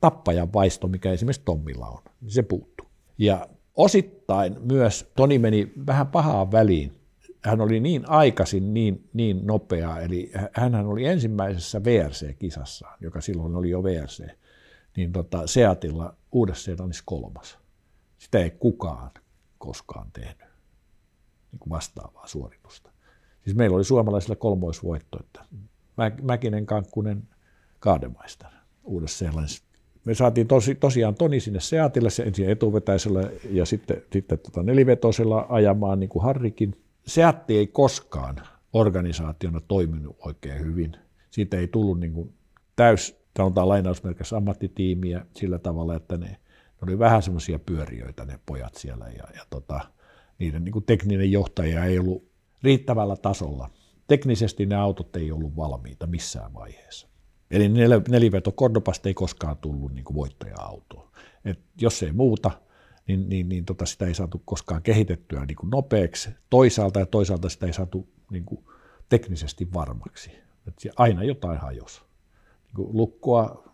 Speaker 3: tappajan vaisto, mikä esimerkiksi Tommilla on, niin se puuttuu. Ja osittain myös Toni meni vähän pahaan väliin hän oli niin aikaisin, niin, niin nopea, eli hän oli ensimmäisessä VRC-kisassaan, joka silloin oli jo VRC, niin tota, Seatilla uudessa olisi kolmas. Sitä ei kukaan koskaan tehnyt niin kuin vastaavaa suoritusta. Siis meillä oli suomalaisilla kolmoisvoitto, että Mäkinen, Kankkunen, Kaademaista uudessa seelannissa. Me saatiin tosi, tosiaan Toni sinne Seatille, se ensin etuvetäisellä ja sitten, sitten tota nelivetosella ajamaan niin kuin Harrikin – Seatti ei koskaan organisaationa toiminut oikein hyvin. Siitä ei tullut niin kuin täys, sanotaan lainausmerkissä ammattitiimiä sillä tavalla, että ne, ne oli vähän semmoisia pyöriöitä ne pojat siellä ja, ja tota, niiden niin kuin tekninen johtaja ei ollut riittävällä tasolla. Teknisesti ne autot ei ollut valmiita missään vaiheessa. Eli nel, neliveto Cordopasta ei koskaan tullut niin kuin voittaja-autoa. Et jos ei muuta, niin, niin, niin tota sitä ei saatu koskaan kehitettyä niin kuin nopeaksi toisaalta ja toisaalta sitä ei saatu niin kuin teknisesti varmaksi. Et aina jotain hajosi. Niin kuin lukkoa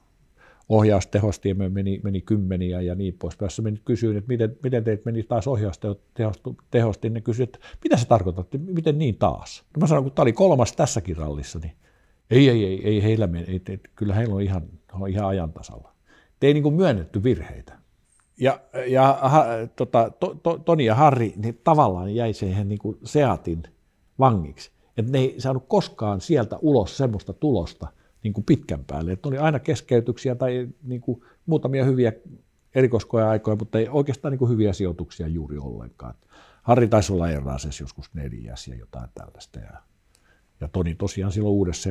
Speaker 3: ohjaustehostiemme meni, meni kymmeniä ja niin pois. Päässä menin kysyin, että miten, miten teit meni taas ohjaustehosti, ne kysyivät, että mitä se tarkoittaa, miten niin taas? No mä sanoin, kun tämä oli kolmas tässäkin rallissa, niin ei, ei, ei, ei heillä mene, ei, ei, kyllä heillä on ihan, on ihan ajan tasalla. Te ei niin myönnetty virheitä ja, ja ha, tota, to, to, Toni ja Harri niin tavallaan jäi siihen niin kuin Seatin vangiksi. Että ne ei saanut koskaan sieltä ulos semmoista tulosta niin kuin pitkän päälle. Että oli aina keskeytyksiä tai niin kuin muutamia hyviä erikoiskoja-aikoja, mutta ei oikeastaan niin kuin hyviä sijoituksia juuri ollenkaan. Harri taisi olla Errases joskus neljäs ja jotain tällaista. Ja, ja Toni tosiaan silloin uudessa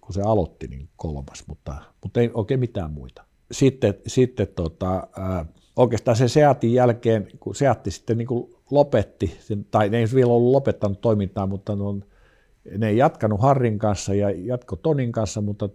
Speaker 3: kun se aloitti, niin kolmas, mutta, mutta ei oikein mitään muita. Sitten, sitten tota, ää, oikeastaan sen Seatin jälkeen, kun Seatti sitten niin kuin lopetti, sen, tai ne ei vielä ollut lopettanut toimintaa, mutta ne, on, ne ei jatkanut Harrin kanssa ja jatko Tonin kanssa, mutta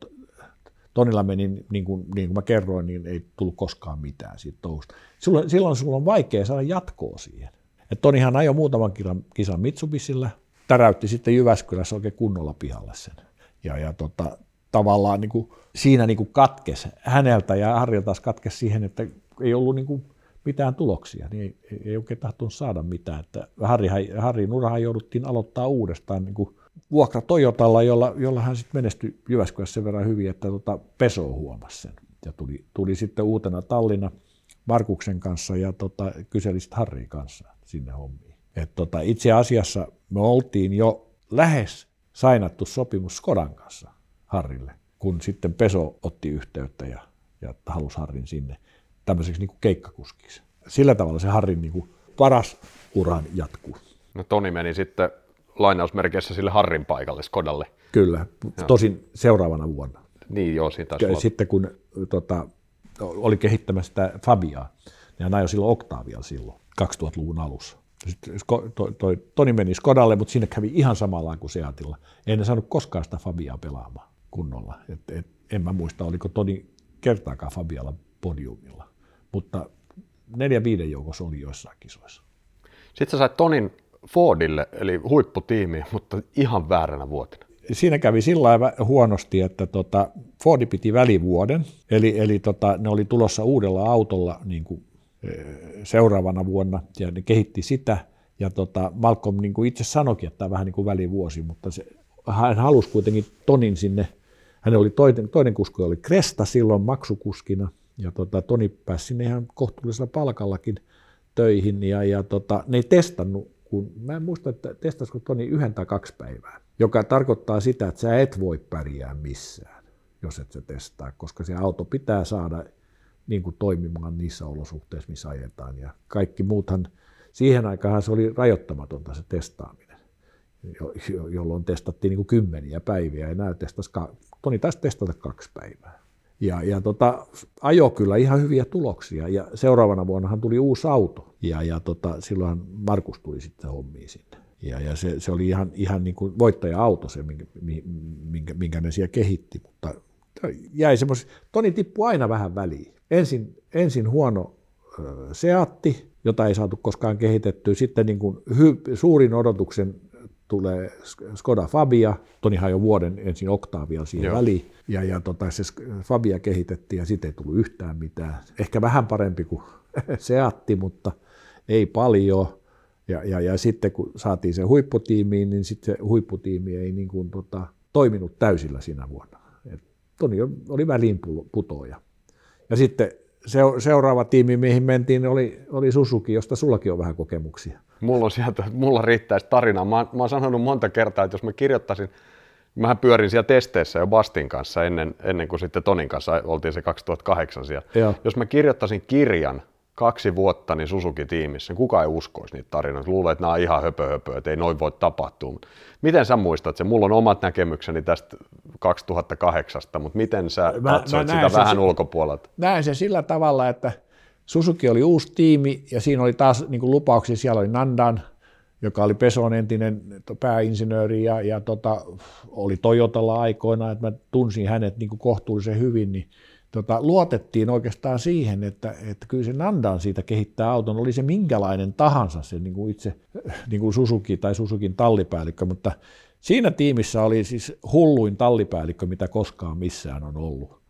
Speaker 3: Tonilla meni, niin kuin, niin kuin mä kerroin, niin ei tullut koskaan mitään siitä touhusta. Silloin, silloin sulla on vaikea saada jatkoa siihen. Et Tonihan ajoi muutaman kisan, kisan Mitsubisilla, täräytti sitten Jyväskylässä oikein kunnolla pihalle sen. Ja, ja tota, tavallaan niin kuin, siinä niin kuin katkesi häneltä ja Harrilta taas katkesi siihen, että ei ollut niin kuin mitään tuloksia, niin ei, ei oikein tahtonut saada mitään. Että Harri, Harri Nurahan jouduttiin aloittaa uudestaan niin kuin vuokra Toyotalla, jolla, jolla hän sitten menestyi Jyväskylässä sen verran hyvin, että tota Peso huomasi sen. Ja tuli, tuli sitten uutena Tallinna Markuksen kanssa ja tota, kyseli sitten Harrin kanssa sinne hommiin. Et tota, itse asiassa me oltiin jo lähes sainattu sopimus Skodan kanssa Harrille, kun sitten Peso otti yhteyttä ja, ja halusi Harrin sinne tämmöiseksi niin keikkakuskiksi. Sillä tavalla se Harrin niin paras uran jatkuu.
Speaker 2: No Toni meni sitten lainausmerkeissä sille Harrin paikalle Skodalle.
Speaker 3: Kyllä, tosin seuraavana vuonna.
Speaker 2: Niin joo, siitä
Speaker 3: Sitten kun tota, oli kehittämässä sitä Fabiaa, niin hän ajoi silloin Octavia silloin, 2000-luvun alussa. Sitten toi, toi, Toni meni Skodalle, mutta sinne kävi ihan samalla kuin Seatilla. Ei ne saanut koskaan sitä Fabiaa pelaamaan kunnolla. Et, et, en mä muista, oliko Toni kertaakaan Fabialla podiumilla mutta neljä viiden joukossa oli joissain kisoissa.
Speaker 2: Sitten sä sait Tonin Fordille, eli huipputiimi, mutta ihan vääränä vuotena.
Speaker 3: siinä kävi sillä lailla huonosti, että tota, Fordi piti välivuoden, eli, eli tota, ne oli tulossa uudella autolla niin kuin, seuraavana vuonna, ja ne kehitti sitä, ja tota, Malcolm niin kuin itse sanoikin, että tämä on vähän niin kuin välivuosi, mutta se, hän halusi kuitenkin Tonin sinne, hän oli toinen, toinen kuski oli Kresta silloin maksukuskina, ja tota, Toni pääsi sinne ihan kohtuullisella palkallakin töihin, ja, ja tota, ne ei testannut, kun, mä en muista, että testasiko Toni yhden tai kaksi päivää, joka tarkoittaa sitä, että sä et voi pärjää missään, jos et se testaa, koska se auto pitää saada niin kuin toimimaan niissä olosuhteissa, missä ajetaan, ja kaikki muuthan, siihen aikaan se oli rajoittamatonta se testaaminen, jolloin testattiin niin kuin kymmeniä päiviä, ja nämä testas, Toni taisi testata kaksi päivää. Ja, ja tota, ajo kyllä ihan hyviä tuloksia ja seuraavana vuonnahan tuli uusi auto ja, ja tota, silloin Markus tuli sitten hommiin sinne. Ja, ja se, se, oli ihan, ihan niin kuin voittaja-auto se, minkä, minkä, minkä ne siellä kehitti, mutta jäi semmos, Toni tippui aina vähän väliin. Ensin, ensin huono ö, Seatti, jota ei saatu koskaan kehitettyä, sitten niin kuin hy, suurin odotuksen tulee Skoda Fabia, Tonihan jo vuoden ensin Octavia siihen Joo. väliin, ja, ja tota, se Fabia kehitettiin ja siitä ei tullut yhtään mitään. Ehkä vähän parempi kuin Seatti, mutta ei paljon. Ja, ja, ja sitten kun saatiin se huipputiimiin, niin sitten se huipputiimi ei niin kuin, tota, toiminut täysillä siinä vuonna. Et Toni oli väliin putoja. Ja sitten se, seuraava tiimi, mihin mentiin, oli, oli Susuki, josta sullakin on vähän kokemuksia.
Speaker 2: Mulla, on sieltä, mulla riittäisi tarinaa. Mä, mä oon sanonut monta kertaa, että jos mä kirjoittaisin, Mähän pyörin siellä testeissä jo Bastin kanssa ennen, ennen kuin sitten Tonin kanssa oltiin se 2008 siellä. Joo. Jos mä kirjoittaisin kirjan kaksi vuotta niin Suzuki-tiimissä, niin kuka ei uskoisi niitä tarinoita. Luulee, että nämä on ihan höpö, höpö että ei noin voi tapahtua. Miten sä muistat se? Mulla on omat näkemykseni tästä 2008, mutta miten sä mä, katsoit mä sitä vähän ulkopuolelta?
Speaker 3: Näen sen sillä tavalla, että Suzuki oli uusi tiimi ja siinä oli taas niin lupauksia, siellä oli Nandan, joka oli Peson entinen pääinsinööri ja, ja tota, oli Toyotalla aikoina, että mä tunsin hänet niin kuin kohtuullisen hyvin, niin tota, luotettiin oikeastaan siihen, että, että kyllä se Nandan siitä kehittää auton, oli se minkälainen tahansa se niin kuin itse niin kuin Suzuki tai Suzukin tallipäällikkö, mutta siinä tiimissä oli siis hulluin tallipäällikkö, mitä koskaan missään on ollut.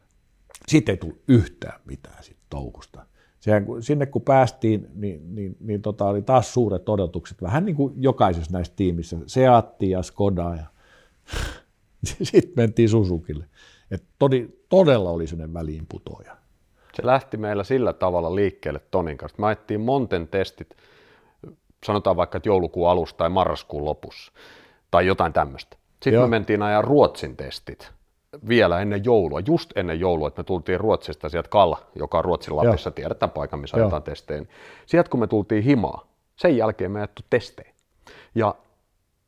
Speaker 3: Siitä ei tullut yhtään mitään siitä touhusta. Sehän, sinne kun päästiin, niin, niin, niin tota, oli taas suuret odotukset, vähän niin kuin jokaisessa näissä tiimissä, Seatti ja Skoda ja sitten mentiin Susukille. Et todi, todella oli sellainen väliinputoja.
Speaker 2: Se lähti meillä sillä tavalla liikkeelle Tonin kanssa. Me ajettiin Monten testit, sanotaan vaikka, että joulukuun alusta tai marraskuun lopussa, tai jotain tämmöistä. Sitten Joo. me mentiin ajaa Ruotsin testit vielä ennen joulua, just ennen joulua, että me tultiin Ruotsista sieltä Kalla, joka on Ruotsin Lapissa, Joo. tiedetään paikan, missä ajetaan testejä. Sieltä kun me tultiin himaa, sen jälkeen me ajettu testejä. Ja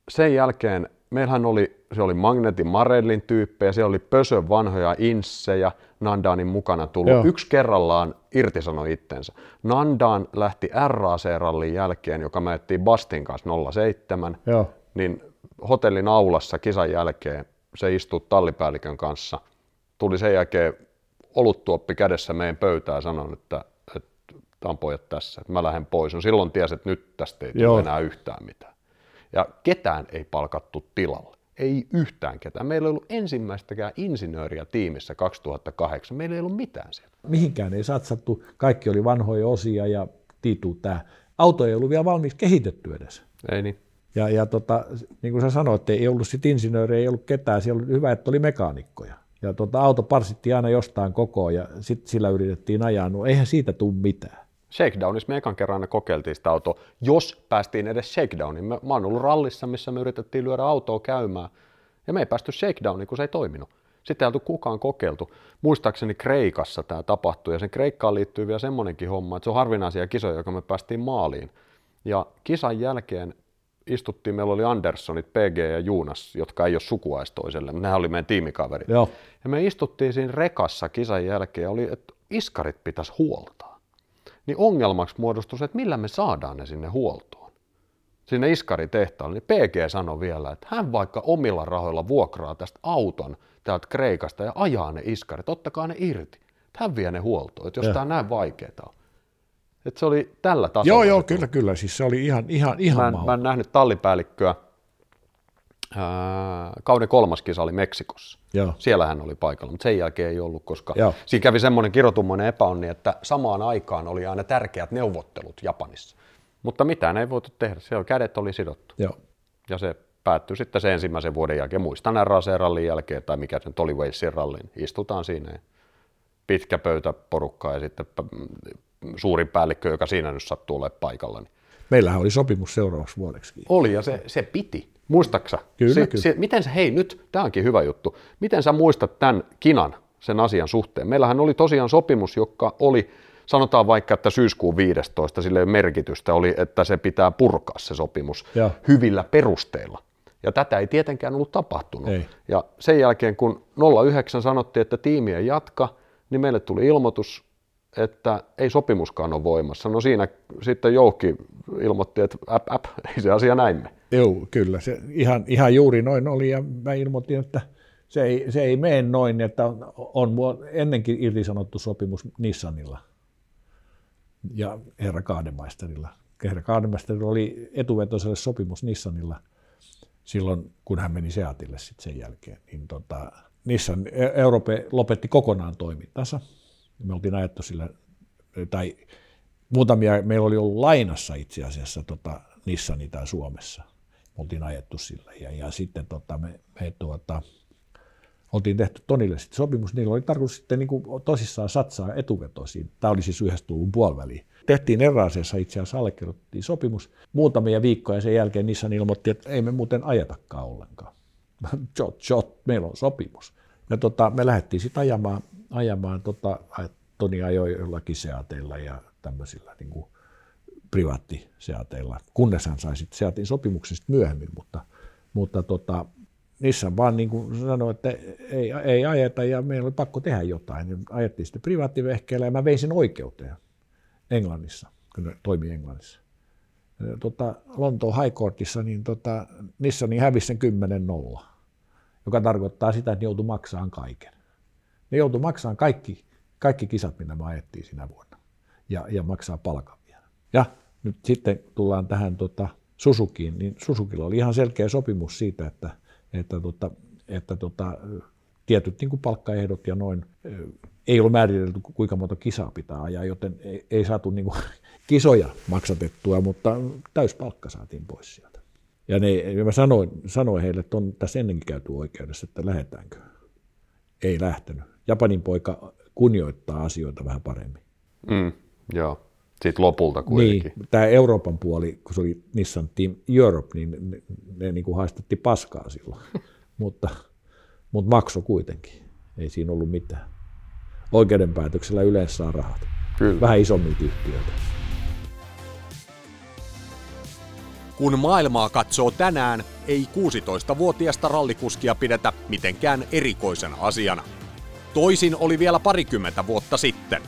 Speaker 2: sen jälkeen meillähän oli, se oli Magnetin Marellin tyyppejä, se oli Pösön vanhoja Inssejä, Nandanin mukana tullut. Joo. Yksi kerrallaan irtisanoi itsensä. Nandaan lähti RAC-rallin jälkeen, joka me Bastin kanssa 07, Joo. niin hotellin aulassa kisan jälkeen se istuu tallipäällikön kanssa. Tuli sen jälkeen oluttuoppi kädessä meidän pöytään ja sanoi, että, että tämä on pojat tässä, että mä lähden pois. No silloin tiesi, että nyt tästä ei tule enää yhtään mitään. Ja ketään ei palkattu tilalle. Ei yhtään ketään. Meillä ei ollut ensimmäistäkään insinööriä tiimissä 2008. Meillä ei ollut mitään siellä.
Speaker 3: Mihinkään ei satsattu. Kaikki oli vanhoja osia ja tiitu tämä. Auto ei ollut vielä valmis kehitetty edes.
Speaker 2: Ei niin.
Speaker 3: Ja, ja tota, niin kuin sä sanoit, ei ollut sit insinööriä, ei ollut ketään, siellä oli hyvä, että oli mekaanikkoja. Ja tota, auto parsittiin aina jostain kokoon ja sitten sillä yritettiin ajaa, no eihän siitä tule mitään.
Speaker 2: Shakedownissa me ekan kerran kokeiltiin sitä autoa, jos päästiin edes shakedowniin. Mä, mä oon ollut rallissa, missä me yritettiin lyödä autoa käymään, ja me ei päästy shakedowniin, kun se ei toiminut. Sitten ei oltu kukaan kokeiltu. Muistaakseni Kreikassa tämä tapahtui, ja sen Kreikkaan liittyy vielä semmoinenkin homma, että se on harvinaisia kisoja, joka me päästiin maaliin. Ja kisan jälkeen istuttiin, meillä oli Anderssonit, PG ja Juunas, jotka ei ole sukuais toiselle, mutta nehän oli meidän tiimikaverit. Joo. Ja me istuttiin siinä rekassa kisan jälkeen ja oli, että iskarit pitäisi huoltaa. Niin ongelmaksi muodostui se, että millä me saadaan ne sinne huoltoon. Sinne iskaritehtaalle, niin PG sanoi vielä, että hän vaikka omilla rahoilla vuokraa tästä auton täältä Kreikasta ja ajaa ne iskarit, ottakaa ne irti. Hän vie ne huoltoon, että jos tämä näin vaikeaa on. Että se oli tällä tasolla.
Speaker 3: Joo, joo, kyllä, kyllä. Siis se oli ihan, ihan, ihan
Speaker 2: mä en, mä en nähnyt tallipäällikköä ää, kauden kolmas kisa oli Meksikossa.
Speaker 3: Joo.
Speaker 2: Siellä hän oli paikalla, mutta sen jälkeen ei ollut, koska
Speaker 3: Joo.
Speaker 2: siinä kävi semmoinen kirotummoinen epäonni, että samaan aikaan oli aina tärkeät neuvottelut Japanissa. Mutta mitään ei voitu tehdä, siellä kädet oli sidottu.
Speaker 3: Joo.
Speaker 2: Ja se päättyi sitten se ensimmäisen vuoden jälkeen. Muistan RAC-rallin jälkeen, tai mikä se nyt oli Walesin rallin. Istutaan siinä ja pitkä pöytä porukkaa ja sitten suurin päällikkö, joka siinä nyt sattuu olemaan paikalla. Niin
Speaker 3: Meillähän oli sopimus seuraavaksi vuodeksi.
Speaker 2: oli ja se, se piti. Muistaksa?
Speaker 3: Kyllä,
Speaker 2: se,
Speaker 3: kyllä.
Speaker 2: Se, miten sä, hei nyt, tämä onkin hyvä juttu. Miten sä muistat tämän kinan, sen asian suhteen? Meillähän oli tosiaan sopimus, joka oli, sanotaan vaikka, että syyskuun 15, sille ei ole merkitystä, oli, että se pitää purkaa se sopimus
Speaker 3: Joo.
Speaker 2: hyvillä perusteilla. Ja tätä ei tietenkään ollut tapahtunut.
Speaker 3: Ei.
Speaker 2: Ja sen jälkeen, kun 09 sanottiin, että tiimi ei jatka, niin meille tuli ilmoitus, että ei sopimuskaan ole voimassa. No siinä sitten Joukki ilmoitti, että äp, äp, ei se asia näin.
Speaker 3: Joo, kyllä. Se ihan, ihan juuri noin oli ja mä ilmoitin, että se ei, se ei mene noin, että on, ennenkin irtisanottu sopimus Nissanilla ja herra Kaademeisterilla. Herra Kaademeisterilla oli etuvetoiselle sopimus Nissanilla silloin, kun hän meni Seatille sen jälkeen. Niin tota, Nissan Europe lopetti kokonaan toimintansa. Me oltiin ajettu sillä, tai muutamia, meillä oli ollut lainassa itse asiassa tota, Nissani tai Suomessa. Me oltiin ajettu sillä ja, ja sitten tota, me, me tuota, oltiin tehty Tonille sitten sopimus, niillä oli tarkoitus sitten niin kuin tosissaan satsaa etuvetoisiin. Tämä oli siis 90-luvun puoliväliin. Tehtiin eräasiassa itse asiassa allekirjoitettiin sopimus. Muutamia viikkoja sen jälkeen Nissan ilmoitti, että ei me muuten ajetakaan ollenkaan. Jot, jot, meillä on sopimus. Ja tota, me lähdettiin sitten ajamaan, ajamaan tota, Toni ajoi jollakin seateilla ja tämmöisillä niin kuin privaattiseateilla, kunnes hän sai sitten Seatin sopimuksesta myöhemmin, mutta, mutta tota, Nissan vaan niin kuin sanoi, että ei, ei ajeta ja meillä oli pakko tehdä jotain. Ja ajettiin sitten privaattivehkeellä ja mä vein sen oikeuteen Englannissa, kun ne toimii Englannissa. Tota, Lontoon High Courtissa niin tota, Nissani hävisi sen 10-0, joka tarkoittaa sitä, että ne joutui maksamaan kaiken. Ne joutui maksamaan kaikki, kaikki kisat, mitä me ajettiin sinä vuonna ja, ja maksaa palkan vielä. Ja nyt sitten tullaan tähän tota, Suzukiin, niin Suzukilla oli ihan selkeä sopimus siitä, että, että, tota, että tota, tietyt niin kuin palkkaehdot ja noin, ei ollut määritelty kuinka monta kisaa pitää ajaa, joten ei, ei saatu niin kuin, kisoja maksatettua, mutta täyspalkka saatiin pois sieltä. Ja, ne, ja mä sanoin, sanoin heille, että on tässä ennenkin käyty oikeudessa, että lähdetäänkö. Ei lähtenyt. Japanin poika kunnioittaa asioita vähän paremmin.
Speaker 2: Mm, joo, sitten lopulta kuitenkin.
Speaker 3: Niin, tämä Euroopan puoli, kun se oli Nissan Team Europe, niin ne, ne niin kuin haistettiin paskaa silloin, mutta, mutta makso kuitenkin. Ei siinä ollut mitään. Oikeudenpäätöksellä yleensä saa rahat.
Speaker 2: Kyllä.
Speaker 3: Vähän isommilta yhtiöiltä.
Speaker 1: Kun maailmaa katsoo tänään, ei 16-vuotiasta rallikuskia pidetä mitenkään erikoisena asiana. Toisin oli vielä parikymmentä vuotta sitten.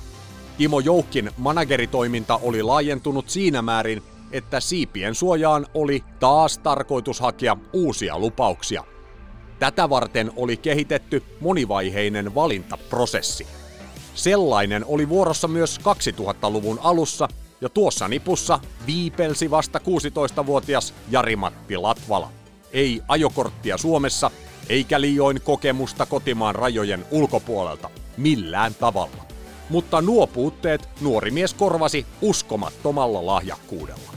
Speaker 1: Timo Joukkin manageritoiminta oli laajentunut siinä määrin, että siipien suojaan oli taas tarkoitus hakea uusia lupauksia. Tätä varten oli kehitetty monivaiheinen valintaprosessi. Sellainen oli vuorossa myös 2000-luvun alussa, ja tuossa nipussa viipelsi vasta 16-vuotias Jari-Matti Latvala. Ei ajokorttia Suomessa, eikä liioin kokemusta kotimaan rajojen ulkopuolelta. Millään tavalla. Mutta nuo puutteet nuori mies korvasi uskomattomalla lahjakkuudella.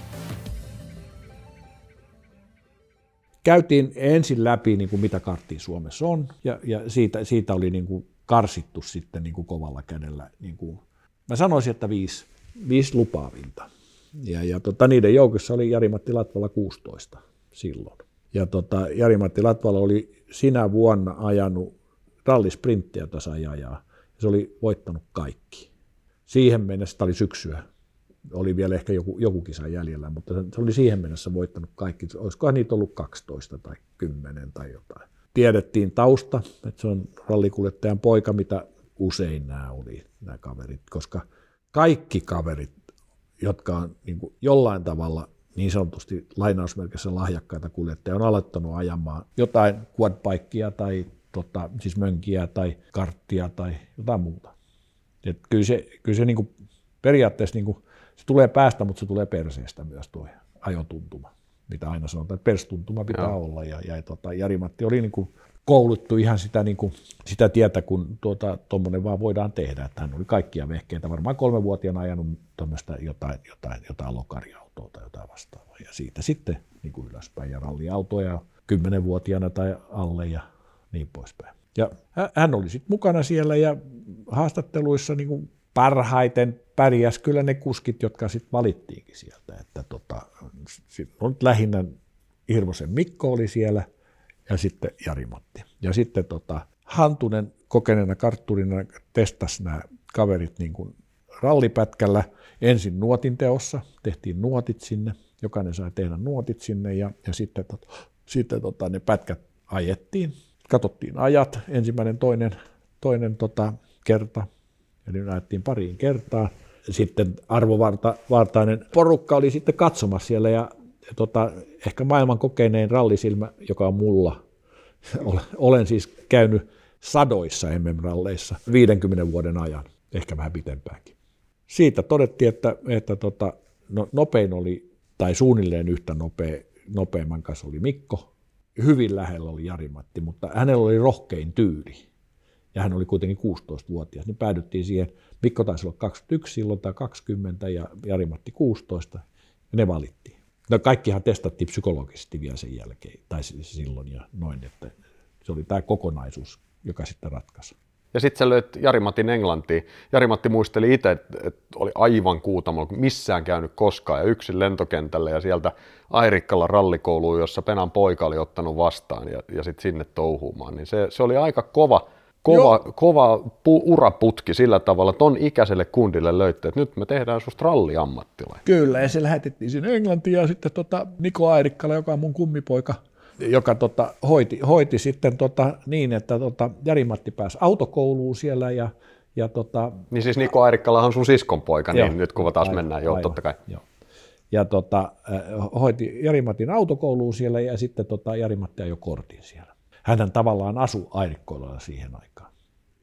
Speaker 3: Käytiin ensin läpi, niin kuin mitä karttia Suomessa on, ja, ja siitä, siitä oli niin kuin karsittu sitten niin kuin kovalla kädellä. Niin kuin, mä sanoisin, että viisi, viisi lupaavinta. Ja, ja tota, niiden joukossa oli Jari-Matti Latvala 16 silloin. Ja tota, Jari-Matti Latvala oli sinä vuonna ajanut rallisprinttiä tasajajaa. Se oli voittanut kaikki. Siihen mennessä, tämä oli syksyä, oli vielä ehkä joku, joku kisa jäljellä, mutta se oli siihen mennessä voittanut kaikki. Olisikohan niitä ollut 12 tai 10 tai jotain. Tiedettiin tausta, että se on rallikuljettajan poika, mitä usein nämä oli, nämä kaverit, koska kaikki kaverit, jotka on niin kuin jollain tavalla niin sanotusti lainausmerkissä lahjakkaita kuljettajia, on aloittanut ajamaan jotain quadbikea tai tota, siis mönkiä tai karttia tai jotain muuta. Et kyllä se, kyllä se niin kuin periaatteessa niin kuin, se tulee päästä, mutta se tulee perseestä myös tuo ajotuntuma. mitä aina sanotaan, että perstuntuma pitää Joo. olla. Ja, ja tota, Jari-Matti oli niin kuin kouluttu ihan sitä, niin kuin, sitä tietä, kun tuota, tuommoinen vaan voidaan tehdä. Että hän oli kaikkia vehkeitä, varmaan kolmenvuotiaana ajanut tuommoista jotain, jotain, jotain lokariautoa tai jotain vastaavaa. Ja siitä sitten niin kuin ylöspäin ja ralliautoja kymmenenvuotiaana tai alle ja niin poispäin. Ja hän oli sitten mukana siellä ja haastatteluissa niin kuin parhaiten pärjäs kyllä ne kuskit, jotka sitten valittiinkin sieltä. Että tota, on lähinnä Hirvosen Mikko oli siellä ja sitten Jari-Matti. Ja sitten tota, Hantunen kokeneena kartturina testasi nämä kaverit niin kuin rallipätkällä. Ensin nuotin teossa, tehtiin nuotit sinne, jokainen sai tehdä nuotit sinne ja, ja sitten, tota, sitten tota, ne pätkät ajettiin. Katsottiin ajat, ensimmäinen, toinen, toinen tota, kerta, eli näettiin pariin kertaa. Sitten arvovartainen porukka oli sitten katsomassa siellä ja tota, ehkä maailman kokenein rallisilmä, joka on mulla. Olen siis käynyt sadoissa MM-ralleissa 50 vuoden ajan, ehkä vähän pitempäänkin. Siitä todettiin, että, että tota, no, nopein oli, tai suunnilleen yhtä nopea, nopeamman kanssa oli Mikko. Hyvin lähellä oli Jari-Matti, mutta hänellä oli rohkein tyyli ja hän oli kuitenkin 16-vuotias, niin päädyttiin siihen, Mikko taisi olla 21 silloin tai 20 ja Jari-Matti 16, ja ne valittiin. No kaikkihan testattiin psykologisesti vielä sen jälkeen, tai silloin ja noin, että se oli tämä kokonaisuus, joka sitten ratkaisi.
Speaker 2: Ja sitten sä löit Jari-Matin Englantiin. Jari-Matti muisteli itse, että, että oli aivan kuutamalla, missään käynyt koskaan, ja yksin lentokentälle ja sieltä Airikkalla rallikouluun, jossa Penan poika oli ottanut vastaan ja, ja sitten sinne touhuumaan. Niin se, se oli aika kova, kova, kova pu, uraputki sillä tavalla, ton ikäiselle kundille löytte, että nyt me tehdään susta ralliammattilainen.
Speaker 3: Kyllä, ja se lähetettiin sinne Englantiin, ja sitten tota Niko Airikkala, joka on mun kummipoika, joka tota, hoiti, hoiti sitten tota, niin, että tota, Jari-Matti pääsi autokouluun siellä, ja, ja tota,
Speaker 2: Niin siis Niko Airikkala on sun siskon poika, niin nyt kun taas aivan, mennään, joo, aivan, totta kai. Joo.
Speaker 3: Ja tota, hoiti Jari-Matin autokouluun siellä, ja sitten tota, Jari-Matti ajoi kortin siellä hän tavallaan asui Airikkoilla siihen aikaan.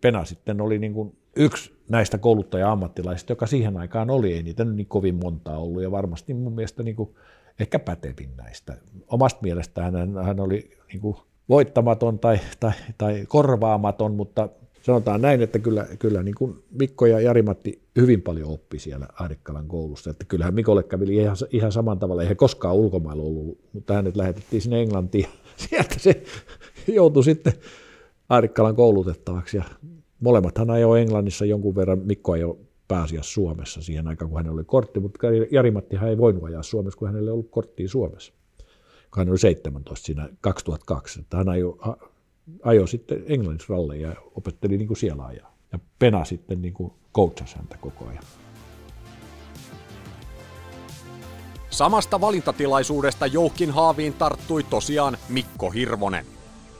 Speaker 3: Pena sitten oli niin kuin yksi näistä kouluttaja-ammattilaisista, joka siihen aikaan oli, ei niitä niin kovin montaa ollut, ja varmasti mun mielestä niin kuin ehkä pätevin näistä. Omasta mielestään hän, hän oli niin kuin voittamaton tai, tai, tai korvaamaton, mutta sanotaan näin, että kyllä, kyllä niin kuin Mikko ja Jari-Matti hyvin paljon oppi siellä Airikkalan koulussa. Että kyllähän Mikolle kävi ihan, ihan saman tavalla, ei he koskaan ulkomailla ollut, mutta hänet lähetettiin sinne Englantiin. Sieltä se joutui sitten Airikkalan koulutettavaksi. Ja molemmathan ajoi Englannissa jonkun verran, Mikko ajoi pääasiassa Suomessa siihen aikaan, kun hänellä oli kortti, mutta Jari-Mattihan ei voinut ajaa Suomessa, kun hänellä ei ollut korttia Suomessa. Hän oli 17 siinä 2002, että hän ajoi, ajoi sitten Englannissa ralleja ja opetteli niin kuin siellä ajaa. Ja Pena sitten niin kuin coachasi häntä koko ajan.
Speaker 1: Samasta valintatilaisuudesta Joukin haaviin tarttui tosiaan Mikko Hirvonen.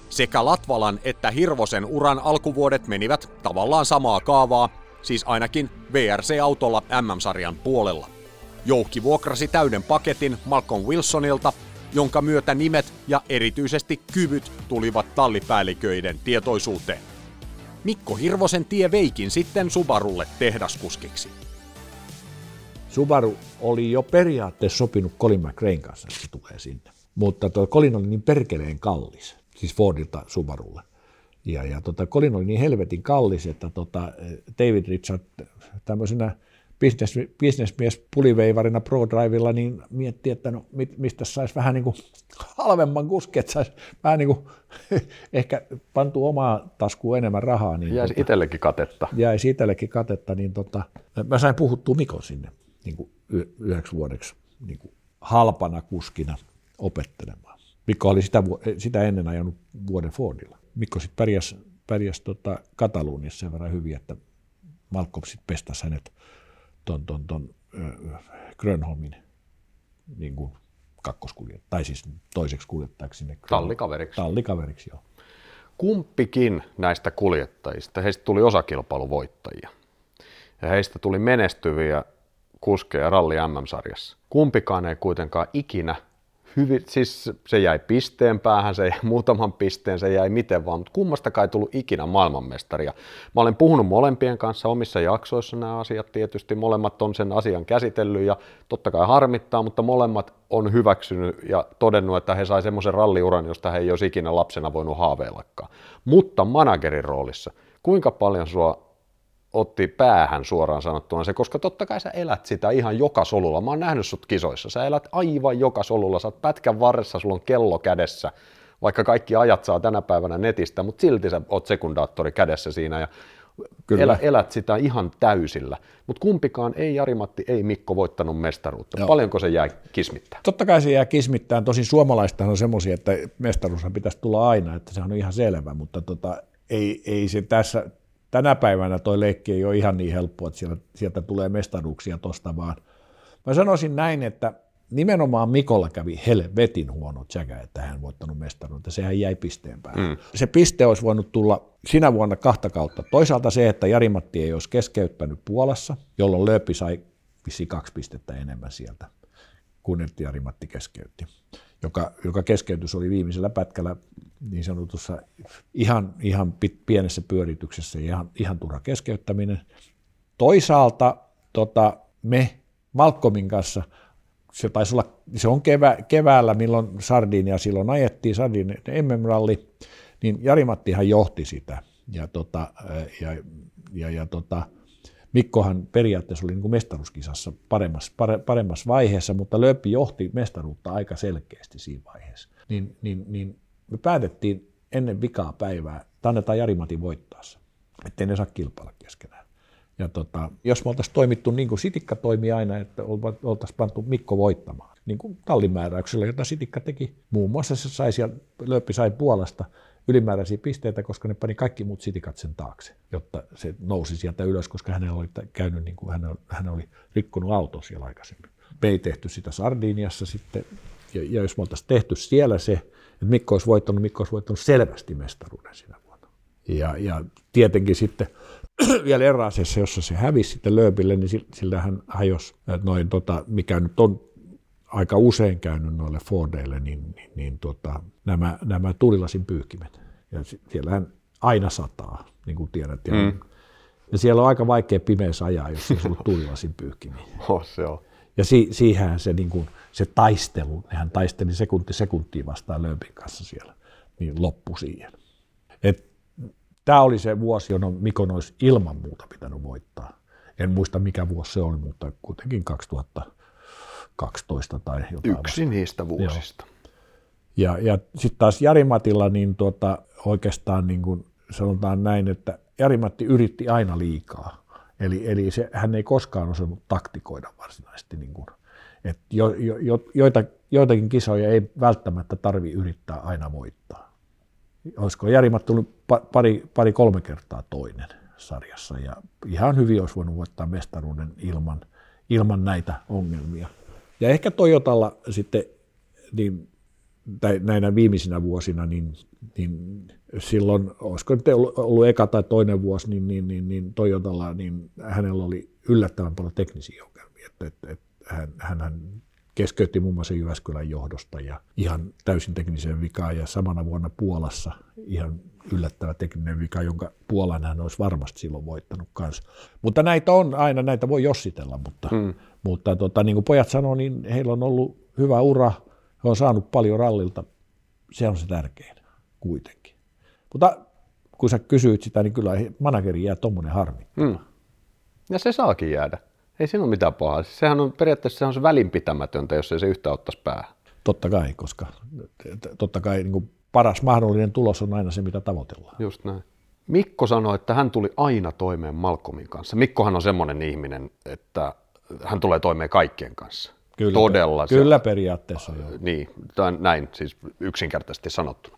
Speaker 1: Sekä Latvalan että Hirvosen uran alkuvuodet menivät tavallaan samaa kaavaa, siis ainakin VRC-autolla MM-sarjan puolella. Joukki vuokrasi täyden paketin Malcolm Wilsonilta, jonka myötä nimet ja erityisesti kyvyt tulivat tallipäälliköiden tietoisuuteen. Mikko Hirvosen tie veikin sitten Subarulle tehdaskuskiksi.
Speaker 3: Subaru oli jo periaatteessa sopinut Colin McRaen kanssa, että se tulee sinne. Mutta tuo Colin oli niin perkeleen kallis, siis Fordilta Subarulle. Ja, ja tota, Colin oli niin helvetin kallis, että tota, David Richard tämmöisenä business, businessmies puliveivarina ProDrivella, niin mietti, että no, mistä saisi vähän niin kuin halvemman kuski, että saisi vähän niin kuin ehkä pantu omaa taskuun enemmän rahaa. Niin
Speaker 2: jäisi tota, itsellekin katetta.
Speaker 3: Jäisi itsellekin katetta, niin tota, mä sain puhuttua Mikon sinne niin kuin yhdeksi vuodeksi niin kuin halpana kuskina opettelemaan. Mikko oli sitä, sitä ennen ajanut vuoden Fordilla. Mikko sitten pärjäsi, pärjäsi tota Kataluniassa sen verran hyvin, että Malcolm sitten pestasi hänet ton, ton, ton äh, Grönholmin niin kuin kakkoskuljettajaksi, tai siis toiseksi kuljettajaksi sinne.
Speaker 2: Tallikaveriksi.
Speaker 3: Tallikaveriksi, joo.
Speaker 2: Kumpikin näistä kuljettajista, heistä tuli osakilpailuvoittajia. Ja heistä tuli menestyviä kuskeja ralli MM-sarjassa. Kumpikaan ei kuitenkaan ikinä hyvin, siis se jäi pisteen päähän, se jäi muutaman pisteen, se jäi miten vaan, mutta kummastakaan ei tullut ikinä maailmanmestaria. Mä olen puhunut molempien kanssa omissa jaksoissa nämä asiat tietysti, molemmat on sen asian käsitellyt ja totta kai harmittaa, mutta molemmat on hyväksynyt ja todennut, että he sai semmoisen ralliuran, josta he ei olisi ikinä lapsena voinut haaveillakaan. Mutta managerin roolissa, kuinka paljon sua otti päähän suoraan sanottuna se, koska totta kai sä elät sitä ihan joka solulla. Mä oon nähnyt sut kisoissa, sä elät aivan joka solulla, sä oot pätkän varressa, sulla on kello kädessä, vaikka kaikki ajat saa tänä päivänä netistä, mutta silti sä oot sekundaattori kädessä siinä ja Kyllä. Elä, elät sitä ihan täysillä. Mutta kumpikaan, ei Jari-Matti, ei Mikko voittanut mestaruutta. Joo. Paljonko se jää kismittään?
Speaker 3: Totta kai se jää kismittään. Tosin suomalaistahan on semmoisia, että mestaruushan pitäisi tulla aina, että se on ihan selvä, mutta tota, ei, ei se tässä, tänä päivänä toi leikki ei ole ihan niin helppo, että sieltä, sieltä tulee mestaruuksia tosta vaan. Mä sanoisin näin, että nimenomaan Mikolla kävi helvetin huono tsäkä, että hän voittanut mestaruutta. Sehän jäi pisteen päälle. Mm. Se piste olisi voinut tulla sinä vuonna kahta kautta. Toisaalta se, että Jari-Matti ei olisi keskeyttänyt Puolassa, jolloin Lööpi sai vissi kaksi pistettä enemmän sieltä, kun Jari-Matti keskeytti. Joka, joka keskeytys oli viimeisellä pätkällä niin sanotussa ihan, ihan pienessä pyörityksessä ihan, ihan turha keskeyttäminen. Toisaalta tota, me Malcolmin kanssa – se taisi olla, se on kevä, keväällä, milloin Sardinia silloin ajettiin, Sardinian MM-ralli, niin Jari-Mattihan johti sitä. Ja, tota, ja, ja, ja tota, Mikkohan periaatteessa oli niin kuin mestaruuskisassa paremmassa, pare, paremmassa vaiheessa, mutta Lööppi johti mestaruutta aika selkeästi siinä vaiheessa. Niin, niin, niin me päätettiin ennen vikaa päivää, että annetaan Jari-Matin voittaa se, ettei ne saa kilpailla keskenään. Ja tota, jos me oltaisiin toimittu niin kuin Sitikka toimi aina, että oltaisiin pantu Mikko voittamaan, niin kuin tallimääräyksellä, jota Sitikka teki. Muun muassa se sai siellä, Lööppi sai Puolasta ylimääräisiä pisteitä, koska ne pani kaikki muut sitikat sen taakse, jotta se nousi sieltä ylös, koska hän oli käynyt niin kuin hän, oli rikkonut auto siellä aikaisemmin. Me ei tehty sitä Sardiniassa sitten, ja, ja jos me oltaisiin tehty siellä se, että Mikko olisi voittanut, Mikko olisi voittanut selvästi mestaruuden sinä vuonna. Ja, ja tietenkin sitten vielä erääsessä, jossa se hävisi sitten Lööpille, niin sillä hän hajosi noin, tota, mikä nyt on aika usein käynyt noille Fordeille, niin, niin, niin tota, nämä, nämä tulilasin pyyhkimet. Ja siellähän aina sataa, niin kuin tiedät. Ja, mm. ja siellä on aika vaikea pimeässä ajaa, jos ei ollut tulilasin pyyhkimiä.
Speaker 2: Oh, se on.
Speaker 3: Ja si, siihen se, niin kuin, se taistelu, nehän taisteli sekunti sekuntiin vastaan Lööpin kanssa siellä, niin loppu siihen. Et Tämä oli se vuosi, jolloin Mikon olisi ilman muuta pitänyt voittaa. En muista mikä vuosi se oli, mutta kuitenkin 2012 tai jotain.
Speaker 2: Yksi vasta. niistä vuosista. Joo.
Speaker 3: Ja, ja sitten taas Jari-Matilla niin tuota, oikeastaan niin kuin sanotaan näin, että Jari-Matti yritti aina liikaa. Eli, eli se, hän ei koskaan osannut taktikoida varsinaisesti. Niin kuin, että jo, jo, jo, joita, joitakin kisoja ei välttämättä tarvi yrittää aina voittaa olisiko Jari tullut pari, pari kolme kertaa toinen sarjassa ja ihan hyvin olisi voinut voittaa mestaruuden ilman, ilman näitä ongelmia. Ja ehkä Toyotalla sitten niin, tai näinä viimeisinä vuosina, niin, niin silloin, olisiko nyt ollut, ollut eka tai toinen vuosi, niin, niin, niin, niin Toyotalla, niin hänellä oli yllättävän paljon teknisiä ongelmia. Että, että, että hän, hän keskeytti muun muassa Jyväskylän johdosta ja ihan täysin tekniseen vikaan ja samana vuonna Puolassa ihan yllättävä tekninen vika, jonka Puolan hän olisi varmasti silloin voittanut kanssa. Mutta näitä on aina, näitä voi jossitella, mutta, mm. Mutta tota, niin kuin pojat sanoo, niin heillä on ollut hyvä ura, he on saanut paljon rallilta, se on se tärkein kuitenkin. Mutta kun sä kysyit sitä, niin kyllä manageri jää tuommoinen harmi. Mm.
Speaker 2: Ja se saakin jäädä. Ei siinä ole mitään pahaa. Siis sehän on periaatteessa se on se välinpitämätöntä, jos ei se yhtä ottaisi päähän.
Speaker 3: Totta kai, koska totta kai niin kuin paras mahdollinen tulos on aina se, mitä tavoitellaan.
Speaker 2: Just näin. Mikko sanoi, että hän tuli aina toimeen Malcolmin kanssa. Mikkohan on semmoinen ihminen, että hän tulee toimeen kaikkien kanssa.
Speaker 3: Kyllä, Todella. Kyllä se, periaatteessa. Joo.
Speaker 2: Niin, näin siis yksinkertaisesti sanottuna.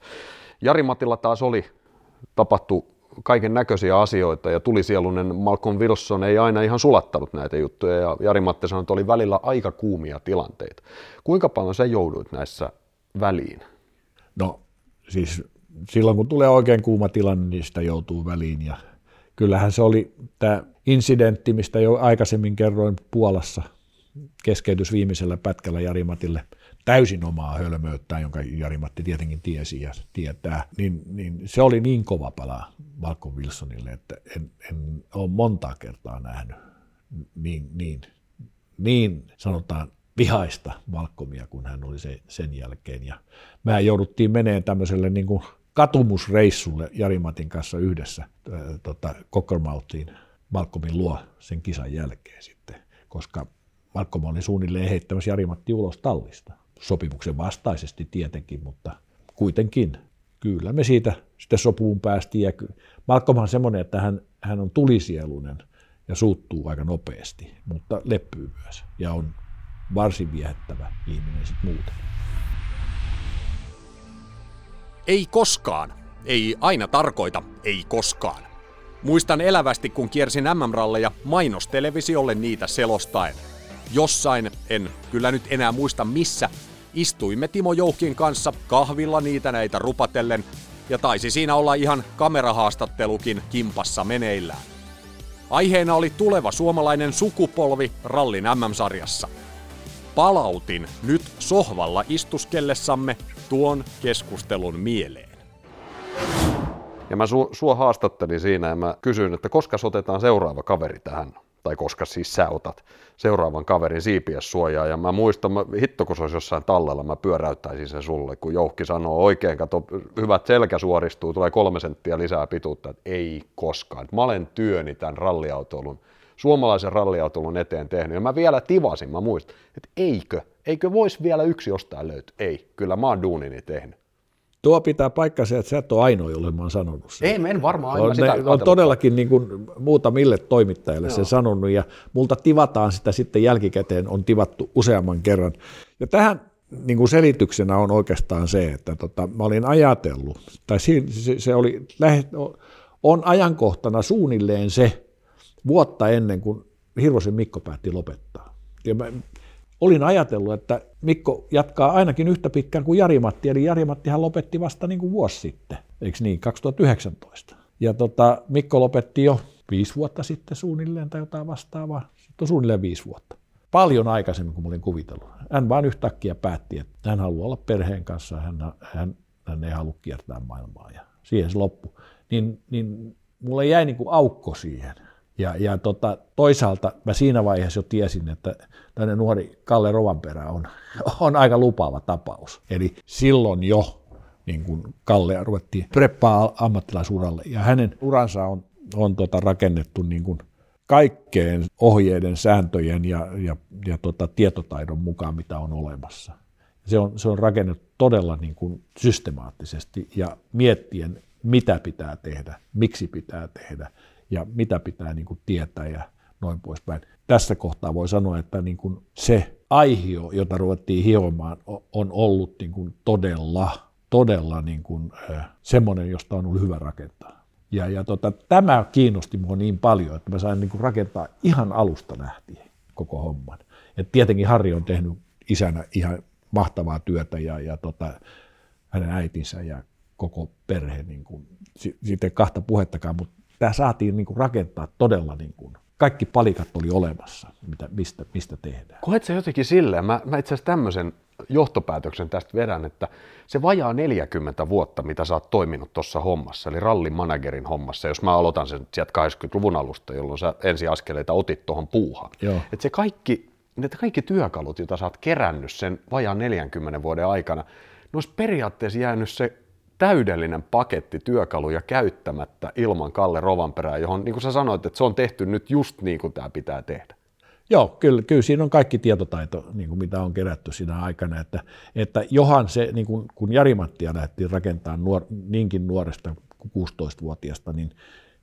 Speaker 2: Jari Matilla taas oli, tapahtui kaiken näköisiä asioita ja tulisielunen Malcolm Wilson ei aina ihan sulattanut näitä juttuja ja Jari Matti sanoi, että oli välillä aika kuumia tilanteita. Kuinka paljon sä jouduit näissä väliin?
Speaker 3: No siis silloin kun tulee oikein kuuma tilanne, niin sitä joutuu väliin ja kyllähän se oli tämä incidentti, mistä jo aikaisemmin kerroin Puolassa. Keskeytys viimeisellä pätkällä Jari Matille. Täysin omaa hölmöyttään, jonka Jari-Matti tietenkin tiesi ja tietää, niin, niin se oli niin kova pala Malcolm Wilsonille, että en, en ole montaa kertaa nähnyt niin, niin, niin sanotaan vihaista Malcolmia, kun hän oli se, sen jälkeen. Ja mä jouduttiin meneen tämmöiselle niin kuin katumusreissulle Jari-Matin kanssa yhdessä äh, tota, Cockermouthiin Malcolmin luo sen kisan jälkeen sitten, koska Malcolm oli suunnilleen heittämässä Jari-Matti ulos tallista. Sopimuksen vastaisesti tietenkin, mutta kuitenkin kyllä me siitä sitten sopuun päästiin. Ja Malcolm on semmoinen, että hän, hän on tulisieluinen ja suuttuu aika nopeasti, mutta leppyy myös ja on varsin viehättävä ihminen sitten muuten.
Speaker 1: Ei koskaan. Ei aina tarkoita ei koskaan. Muistan elävästi, kun kiersin MM-ralleja mainostelevisiolle niitä selostaen. Jossain, en kyllä nyt enää muista missä, istuimme Timo Joukin kanssa kahvilla niitä näitä rupatellen, ja taisi siinä olla ihan kamerahaastattelukin kimpassa meneillään. Aiheena oli tuleva suomalainen sukupolvi rallin MM-sarjassa. Palautin nyt sohvalla istuskellessamme tuon keskustelun mieleen.
Speaker 2: Ja mä su, sua haastattelin siinä ja mä kysyin, että koska otetaan seuraava kaveri tähän, tai koska siis sä otat seuraavan kaverin siipiessuojaa. Ja mä muistan, mä, hitto kun se olisi jossain tallella, mä pyöräyttäisin sen sulle, kun Joukki sanoo oikein, kato, hyvät selkä suoristuu, tulee kolme senttiä lisää pituutta, että ei koskaan. Mä olen työni tämän ralliautoilun, suomalaisen ralliautoilun eteen tehnyt. Ja mä vielä tivasin, mä muistan, että eikö, eikö voisi vielä yksi jostain löytyä. Ei, kyllä mä oon duunini tehnyt.
Speaker 3: Tuo pitää paikkansa, että sä et ole ainoa, jolle mä oon sanonut sen.
Speaker 2: Ei, en varmaan aina
Speaker 3: on,
Speaker 2: sitä
Speaker 3: ne, on todellakin niin kuin muutamille toimittajille Joo. sen sanonut, ja multa tivataan sitä sitten jälkikäteen, on tivattu useamman kerran. Ja tähän niin kuin selityksenä on oikeastaan se, että tota, mä olin ajatellut, tai se, se oli, on ajankohtana suunnilleen se vuotta ennen kuin Hirvosen Mikko päätti lopettaa. Ja mä, olin ajatellut, että Mikko jatkaa ainakin yhtä pitkään kuin Jari-Matti, eli Jari-Mattihan lopetti vasta niin kuin vuosi sitten, eikö niin, 2019. Ja tota, Mikko lopetti jo viisi vuotta sitten suunnilleen tai jotain vastaavaa, sitten on suunnilleen viisi vuotta. Paljon aikaisemmin kuin olin kuvitellut. Hän vaan yhtäkkiä päätti, että hän haluaa olla perheen kanssa, hän, hän, hän ei halua kiertää maailmaa ja siihen se loppui. Niin, niin mulle jäi niin kuin aukko siihen. Ja, ja tota, toisaalta mä siinä vaiheessa jo tiesin, että tämmöinen nuori Kalle Rovanperä on, on aika lupaava tapaus. Eli silloin jo niin kuin Kalle ruvettiin preppaa ammattilaisuralle ja hänen uransa on, on tota rakennettu niin kuin kaikkeen ohjeiden, sääntöjen ja, ja, ja tota tietotaidon mukaan, mitä on olemassa. Se on, se on rakennettu todella niin kuin systemaattisesti ja miettien, mitä pitää tehdä, miksi pitää tehdä ja mitä pitää niin kuin tietää ja noin poispäin. Tässä kohtaa voi sanoa, että niin kuin se aihio, jota ruvettiin hiomaan, on ollut niin kuin todella, todella niin kuin, semmoinen, josta on ollut hyvä rakentaa. Ja, ja tota, tämä kiinnosti minua niin paljon, että mä sain niin kuin rakentaa ihan alusta lähtien koko homman. Et tietenkin Harri on tehnyt isänä ihan mahtavaa työtä ja, ja tota, hänen äitinsä ja koko perhe, niin kuin, sitten kahta puhettakaan, mutta tämä saatiin niin kuin rakentaa todella niin kuin, kaikki palikat oli olemassa, mitä, mistä, mistä tehdään.
Speaker 2: Koet se jotenkin silleen, mä, mä itse asiassa tämmöisen johtopäätöksen tästä vedän, että se vajaa 40 vuotta, mitä sä oot toiminut tuossa hommassa, eli rallin managerin hommassa, jos mä aloitan sen sieltä 80-luvun alusta, jolloin sä ensiaskeleita otit tuohon puuhaan. Että se kaikki, ne kaikki työkalut, joita sä oot kerännyt sen vajaan 40 vuoden aikana, ne olisi periaatteessa jäänyt se täydellinen paketti työkaluja käyttämättä ilman Kalle Rovanperää, johon niin kuin sä sanoit, että se on tehty nyt just niin kuin tämä pitää tehdä.
Speaker 3: Joo, kyllä, kyllä siinä on kaikki tietotaito, niin kuin mitä on kerätty siinä aikana, että, että johan se, niin kuin, kun Jari-Mattia lähdettiin rakentamaan nuor, niinkin nuoresta kuin 16-vuotiaasta, niin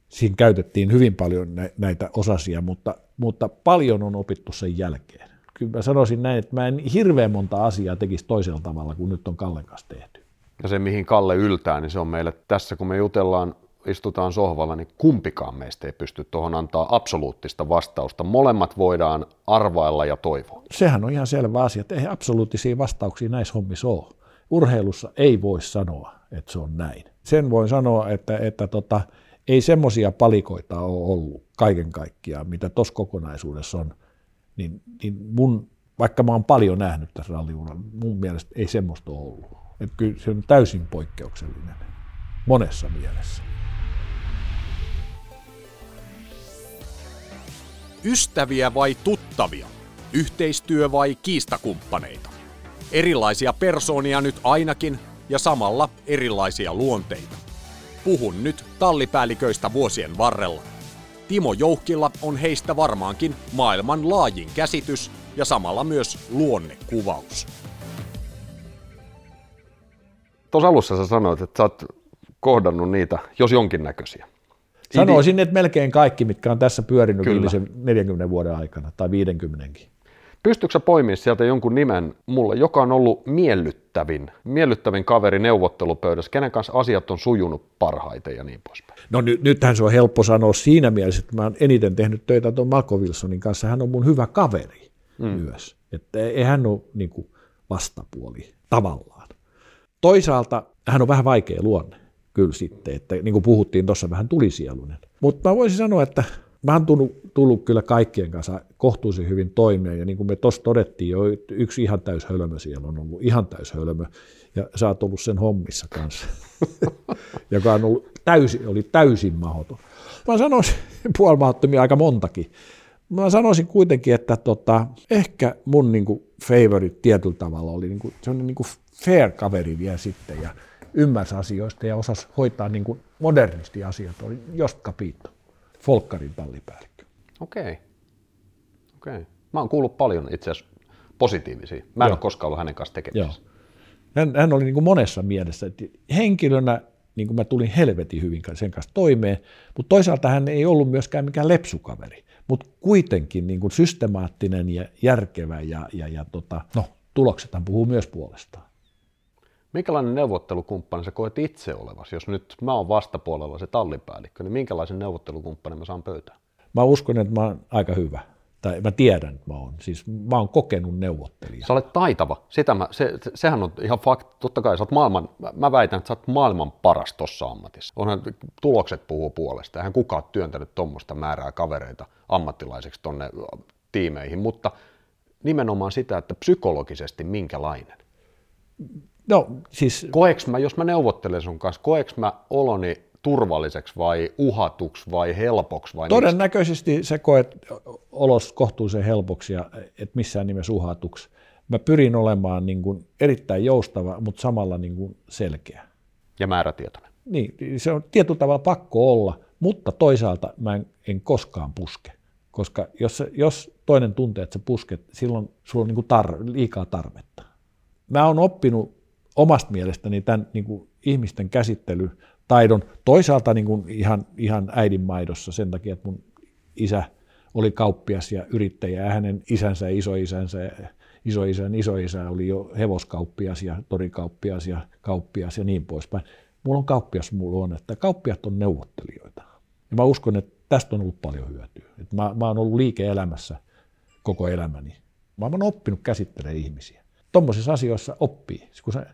Speaker 3: siinä käytettiin hyvin paljon näitä osasia, mutta, mutta paljon on opittu sen jälkeen. Kyllä mä sanoisin näin, että mä en hirveän monta asiaa tekisi toisella tavalla kuin nyt on Kallen kanssa tehty
Speaker 2: ja se mihin Kalle yltää, niin se on meille tässä, kun me jutellaan, istutaan sohvalla, niin kumpikaan meistä ei pysty tuohon antaa absoluuttista vastausta. Molemmat voidaan arvailla ja toivoa.
Speaker 3: Sehän on ihan selvä asia, että ei absoluuttisia vastauksia näissä hommissa ole. Urheilussa ei voi sanoa, että se on näin. Sen voin sanoa, että, että tota, ei semmoisia palikoita ole ollut kaiken kaikkiaan, mitä tuossa kokonaisuudessa on, niin, niin mun vaikka mä oon paljon nähnyt tässä ralliuralla, mun mielestä ei semmoista ole ollut. Et kyllä se on täysin poikkeuksellinen monessa mielessä.
Speaker 1: Ystäviä vai tuttavia? Yhteistyö vai kiistakumppaneita? Erilaisia persoonia nyt ainakin ja samalla erilaisia luonteita. Puhun nyt tallipäälliköistä vuosien varrella. Timo Jouhkilla on heistä varmaankin maailman laajin käsitys ja samalla myös luonnekuvaus.
Speaker 2: Tuossa alussa sä sanoit, että sä oot kohdannut niitä, jos jonkinnäköisiä.
Speaker 3: Sanoisin, että melkein kaikki, mitkä on tässä pyörinyt Kyllä. viimeisen 40 vuoden aikana tai 50
Speaker 2: Pystytkö sä poimimaan sieltä jonkun nimen mulle, joka on ollut miellyttävin, miellyttävin kaveri neuvottelupöydässä, kenen kanssa asiat on sujunut parhaiten ja niin poispäin?
Speaker 3: No ny- nythän se on helppo sanoa siinä mielessä, että mä oon eniten tehnyt töitä tuon Malko Wilsonin kanssa. Hän on mun hyvä kaveri mm. myös. Että ei hän ole niin kuin vastapuoli tavallaan. Toisaalta hän on vähän vaikea luonne kyllä sitten, että niin kuin puhuttiin tuossa vähän tulisielunen. Mutta mä voisin sanoa, että mä oon tullut, tullut kyllä kaikkien kanssa kohtuullisen hyvin toimeen, ja niin kuin me tuossa todettiin jo, yksi ihan täys hölmö siellä on ollut, ihan täys hölmö, ja sä oot ollut sen hommissa kanssa, joka on ollut täysin, oli täysin mahoton. Mä sanoisin puolimahdottomia aika montakin. Mä sanoisin kuitenkin, että tota, ehkä mun niinku favorite tietyllä tavalla oli niinku, sellainen niinku fair kaveri vielä sitten, ja ymmärsi asioista ja osasi hoitaa niinku modernisti asiat, oli Jost Capito. Folkkarin tallipäällikkö.
Speaker 2: Okei. Okay. Okei. Okay. Mä oon kuullut paljon itse asiassa positiivisia. Mä en Joo. ole koskaan ollut hänen kanssa tekemisissä.
Speaker 3: Hän, hän oli niin kuin monessa mielessä. Että henkilönä niin kuin mä tulin helvetin hyvin sen kanssa toimeen, mutta toisaalta hän ei ollut myöskään mikään lepsukaveri, mutta kuitenkin niin kuin systemaattinen ja järkevä ja, ja, ja tota, no, tuloksethan puhuu myös puolestaan.
Speaker 2: Minkälainen neuvottelukumppani sä koet itse olevasi? Jos nyt mä oon vastapuolella se tallipäällikkö, niin minkälaisen neuvottelukumppanin mä saan pöytään?
Speaker 3: Mä uskon, että mä oon aika hyvä. Tai mä tiedän, että mä oon. Siis mä oon kokenut neuvottelija.
Speaker 2: Sä olet taitava. Sitä mä, se, sehän on ihan fakta. Totta kai sä oot maailman, mä väitän, että sä oot maailman paras tossa ammatissa. Onhan tulokset puhuu puolesta. Eihän kukaan ole työntänyt tuommoista määrää kavereita ammattilaiseksi tonne tiimeihin, mutta nimenomaan sitä, että psykologisesti minkälainen.
Speaker 3: No siis...
Speaker 2: Koeks mä, jos mä neuvottelen sun kanssa, koeks mä oloni turvalliseksi vai uhatuksi vai helpoksi? Vai
Speaker 3: Todennäköisesti miksi? se koet olos kohtuullisen helpoksi ja et missään nimessä uhatuksi. Mä pyrin olemaan niin kuin erittäin joustava, mutta samalla niin kuin selkeä.
Speaker 2: Ja määrätietoinen.
Speaker 3: Niin, se on tietyllä tavalla pakko olla, mutta toisaalta mä en, en koskaan puske. Koska jos, jos toinen tuntee, että sä pusket, silloin sulla on niin kuin tar- liikaa tarvetta. Mä oon oppinut omasta mielestäni tämän niin kuin ihmisten käsittelytaidon toisaalta niin kuin ihan, ihan äidin maidossa sen takia, että mun isä oli kauppias ja yrittäjä ja hänen isänsä ja isoisänsä ja isoisän isoisä oli jo hevoskauppias ja torikauppias ja kauppias ja niin poispäin. Mulla on kauppias mulla on, että kauppiat on neuvottelijoita. Ja mä uskon, että tästä on ollut paljon hyötyä. Että mä, mä oon ollut liike-elämässä koko elämäni. Mä oon oppinut käsittelemään ihmisiä. Tuommoisissa asioissa oppii. Kun sä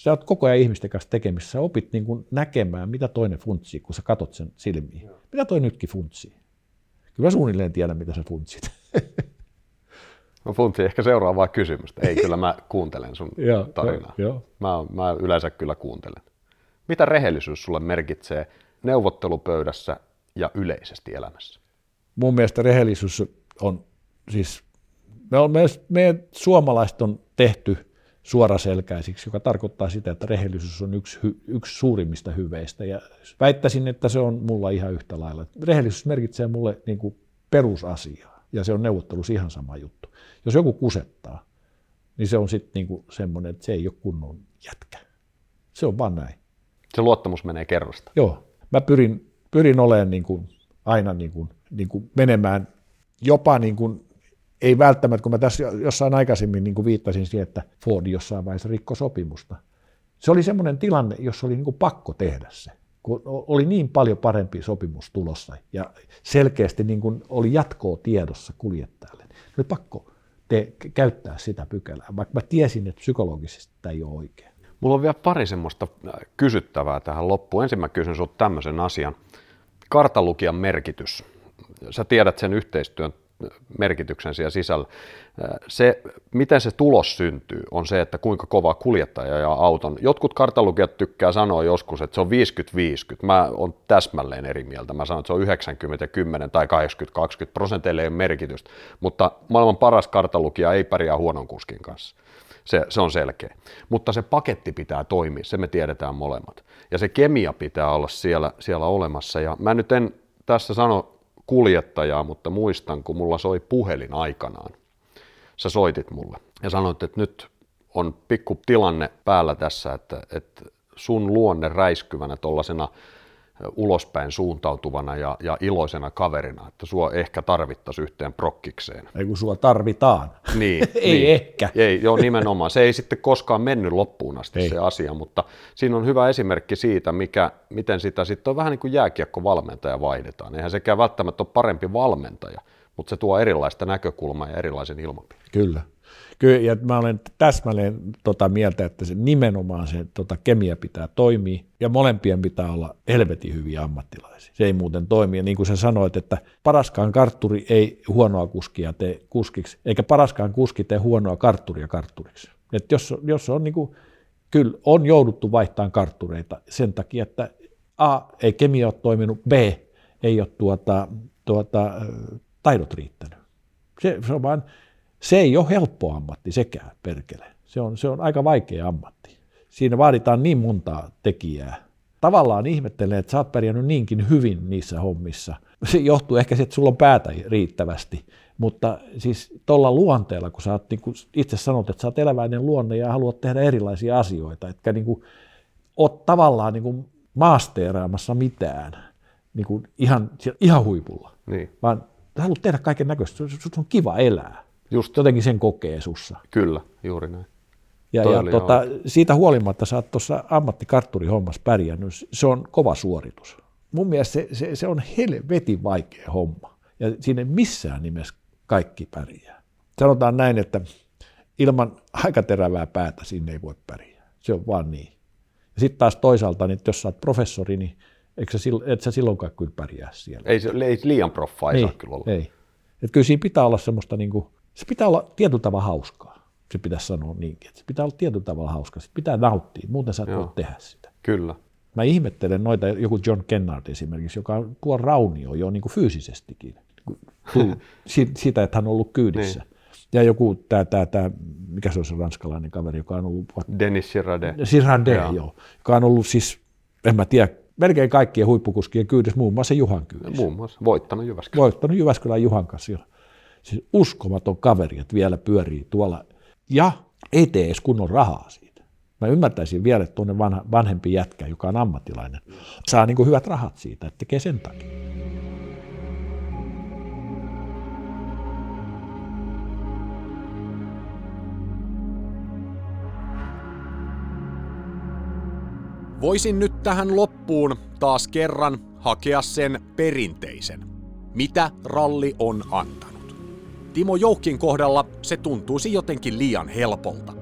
Speaker 3: sä oot koko ajan ihmisten kanssa tekemissä, sä opit niin kuin näkemään, mitä toinen funtsii, kun sä katot sen silmiin. Joo. Mitä toi nytkin funtsii? Kyllä mä suunnilleen tiedän, mitä sä funtsit.
Speaker 2: Mä funtsin ehkä seuraavaa kysymystä. Ei, kyllä mä kuuntelen sun tarinaa. Jo, Mä, mä yleensä kyllä kuuntelen. Mitä rehellisyys sulle merkitsee neuvottelupöydässä ja yleisesti elämässä?
Speaker 3: Mun mielestä rehellisyys on siis, me, on, me, me suomalaiset on tehty – suoraselkäisiksi, joka tarkoittaa sitä, että rehellisyys on yksi, yksi suurimmista hyveistä. Ja väittäisin, että se on mulla ihan yhtä lailla. Rehellisyys merkitsee mulle niin kuin perusasiaa, ja se on neuvottelussa ihan sama juttu. Jos joku kusettaa, niin se on sitten niin semmoinen, että se ei ole kunnon jätkä. Se on vaan näin.
Speaker 2: Se luottamus menee kerrasta.
Speaker 3: Joo. Mä pyrin, pyrin olemaan niin kuin, aina niin kuin, niin kuin menemään jopa niin kuin ei välttämättä, kun mä tässä jossain aikaisemmin niin kuin viittasin siihen, että Ford jossain vaiheessa rikko sopimusta. Se oli semmoinen tilanne, jossa oli niin kuin pakko tehdä se, kun oli niin paljon parempi sopimus tulossa ja selkeästi niin kuin oli jatkoa tiedossa kuljettajalle. Oli pakko te- käyttää sitä pykälää, vaikka mä tiesin, että psykologisesti tämä ei ole oikein.
Speaker 2: Mulla on vielä pari semmoista äh, kysyttävää tähän loppuun. Ensin mä kysyn sinulta tämmöisen asian. Kartalukijan merkitys. Sä tiedät sen yhteistyön merkityksen siellä sisällä. Se, miten se tulos syntyy, on se, että kuinka kova kuljettaja ja auton. Jotkut kartalukijat tykkää sanoa joskus, että se on 50-50. Mä oon täsmälleen eri mieltä. Mä sanon, että se on 90 ja 10 tai 80-20 prosenteille ei ole merkitystä. Mutta maailman paras kartalukija ei pärjää huonon kuskin kanssa. Se, se on selkeä. Mutta se paketti pitää toimia, se me tiedetään molemmat. Ja se kemia pitää olla siellä, siellä olemassa. Ja mä nyt en tässä sano kuljettajaa, mutta muistan, kun mulla soi puhelin aikanaan. Sä soitit mulle ja sanoit, että nyt on pikku tilanne päällä tässä, että, että sun luonne räiskyvänä tuollaisena ulospäin suuntautuvana ja, ja iloisena kaverina, että sua ehkä tarvittaisiin yhteen prokkikseen.
Speaker 3: Ei kun sua tarvitaan.
Speaker 2: Niin,
Speaker 3: ei
Speaker 2: niin.
Speaker 3: ehkä.
Speaker 2: Ei, joo, nimenomaan. Se ei sitten koskaan mennyt loppuun asti ei. se asia, mutta siinä on hyvä esimerkki siitä, mikä, miten sitä sitten on vähän niin kuin jääkiekkovalmentaja vaihdetaan. Eihän sekään välttämättä ole parempi valmentaja, mutta se tuo erilaista näkökulmaa ja erilaisen ilmapiirin.
Speaker 3: Kyllä. Kyllä, ja mä olen täsmälleen tota mieltä, että se nimenomaan se tota, kemia pitää toimia, ja molempien pitää olla helvetin hyviä ammattilaisia. Se ei muuten toimi, ja niin kuin sä sanoit, että paraskaan kartturi ei huonoa kuskia tee kuskiksi, eikä paraskaan kuski tee huonoa kartturia kartturiksi. Et jos, jos on niin kuin, kyllä on jouduttu vaihtamaan karttureita sen takia, että A, ei kemia ole toiminut, B, ei ole tuota, tuota, taidot riittänyt. Se, se on vaan, se ei ole helppo ammatti sekään, perkele. Se on, se on aika vaikea ammatti. Siinä vaaditaan niin montaa tekijää. Tavallaan ihmettelen, että sä oot pärjännyt niinkin hyvin niissä hommissa. Se johtuu ehkä siitä, että sulla on päätä riittävästi. Mutta siis tuolla luonteella, kun sä oot, niin kun itse sanot, että sä oot eläväinen luonne ja haluat tehdä erilaisia asioita, etkä niin kuin, oot tavallaan niin kuin maasteeraamassa mitään niin kuin ihan, ihan huipulla,
Speaker 2: niin.
Speaker 3: vaan sä haluat tehdä kaiken näköistä. Se on kiva elää. Just. Jotenkin sen kokee sussa.
Speaker 2: Kyllä, juuri näin.
Speaker 3: Ja, ja tota, siitä huolimatta sä oot tuossa ammattikartturihommassa pärjännyt, se on kova suoritus. Mun mielestä se, se, se on helvetin vaikea homma. Ja siinä missään nimessä kaikki pärjää. Sanotaan näin, että ilman aika terävää päätä sinne ei voi pärjää. Se on vaan niin. Ja sitten taas toisaalta, niin jos sä oot professori, niin eikö sä, et sä silloinkaan kyllä pärjää siellä.
Speaker 2: Ei, ei liian proffa ei
Speaker 3: niin,
Speaker 2: saa kyllä olla.
Speaker 3: Ei. Et kyllä siinä pitää olla semmoista niin kuin, se pitää olla tietyllä tavalla hauskaa. Se pitäisi sanoa niinkin, että se pitää olla tietyllä tavalla hauskaa. Se pitää nauttia, muuten sä et voi tehdä sitä.
Speaker 2: Kyllä.
Speaker 3: Mä ihmettelen noita, joku John Kennard esimerkiksi, joka on tuo raunio jo niin kuin fyysisestikin. Siitä, että hän on ollut kyydissä. Niin. Ja joku, tämä, tämä, tämä, mikä se on se ranskalainen kaveri, joka on ollut...
Speaker 2: Dennis Girardet.
Speaker 3: Girardet, joo. joo. Joka on ollut siis, en mä tiedä, melkein kaikkien huippukuskien kyydissä, muun muassa Juhan kyydissä.
Speaker 2: Muun muassa, voittanut Jyväskylän.
Speaker 3: Voittanut Jyväskylän Juhan kanssa Siis uskomaton kaveri, että vielä pyörii tuolla ja ei tee edes kunnon rahaa siitä. Mä ymmärtäisin vielä, että tuonne vanha, vanhempi jätkä, joka on ammattilainen, saa niin hyvät rahat siitä, että tekee sen takia.
Speaker 1: Voisin nyt tähän loppuun taas kerran hakea sen perinteisen. Mitä ralli on antanut? Timo Joukkin kohdalla se tuntuisi jotenkin liian helpolta.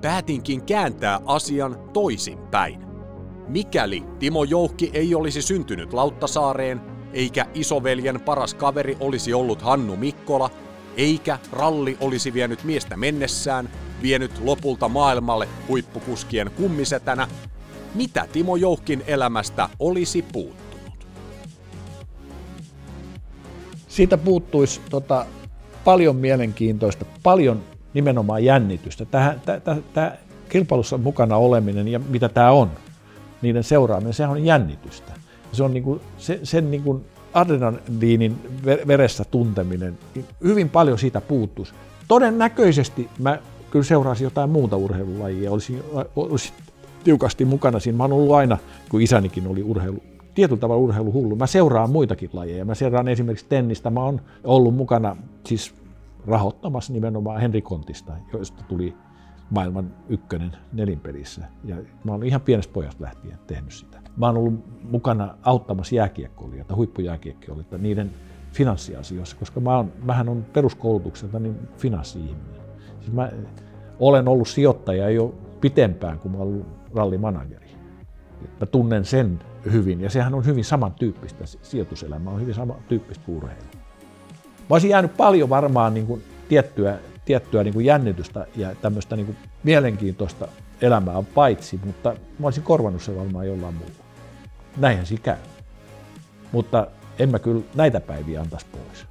Speaker 1: Päätinkin kääntää asian toisin päin. Mikäli Timo Joukki ei olisi syntynyt Lauttasaareen, eikä isoveljen paras kaveri olisi ollut Hannu Mikkola, eikä ralli olisi vienyt miestä mennessään, vienyt lopulta maailmalle huippukuskien kummisetänä, mitä Timo Joukkin elämästä olisi puuttunut?
Speaker 3: Siitä puuttuisi tota, paljon mielenkiintoista, paljon nimenomaan jännitystä. Tähän, tämä kilpailussa mukana oleminen ja mitä tämä on, niiden seuraaminen, se on jännitystä. Se on niinku, se, sen niinku adrenaliinin veressä tunteminen, hyvin paljon siitä puuttuisi. Todennäköisesti mä kyllä seurasin jotain muuta urheilulajia, olisin, olisin tiukasti mukana siinä. Mä oon ollut aina, kun isänikin oli urheilu, tietyllä tavalla urheiluhullu. Mä seuraan muitakin lajeja. Mä seuraan esimerkiksi tennistä. Mä oon ollut mukana siis rahoittamassa nimenomaan Henri Kontista, joista tuli maailman ykkönen nelinpelissä. Ja mä oon ihan pienestä pojasta lähtien tehnyt sitä. Mä oon ollut mukana auttamassa jääkiekkoilijoita, huippujääkiekkoilijoita niiden finanssiasioissa, koska mä oon, mähän on peruskoulutukselta niin finanssi-ihminen. Siis mä olen ollut sijoittaja jo pitempään kuin mä olen ollut rallimanageri. Mä tunnen sen hyvin ja sehän on hyvin samantyyppistä, sijoituselämä on hyvin samantyyppistä kuin urheilu. Mä olisin jäänyt paljon varmaan niin kuin tiettyä, tiettyä niin kuin jännitystä ja tämmöistä niin kuin mielenkiintoista elämää paitsi, mutta mä olisin korvannut sen varmaan jollain muulla. Näinhän siinä käy. Mutta en mä kyllä näitä päiviä antaisi pois.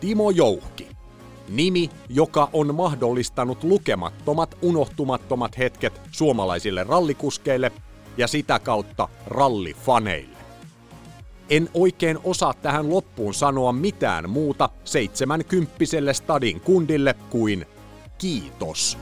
Speaker 2: Timo Jouhki. Nimi, joka on mahdollistanut lukemattomat unohtumattomat hetket suomalaisille rallikuskeille ja sitä kautta rallifaneille. En oikein osaa tähän loppuun sanoa mitään muuta seitsemänkymppiselle stadin kundille kuin kiitos.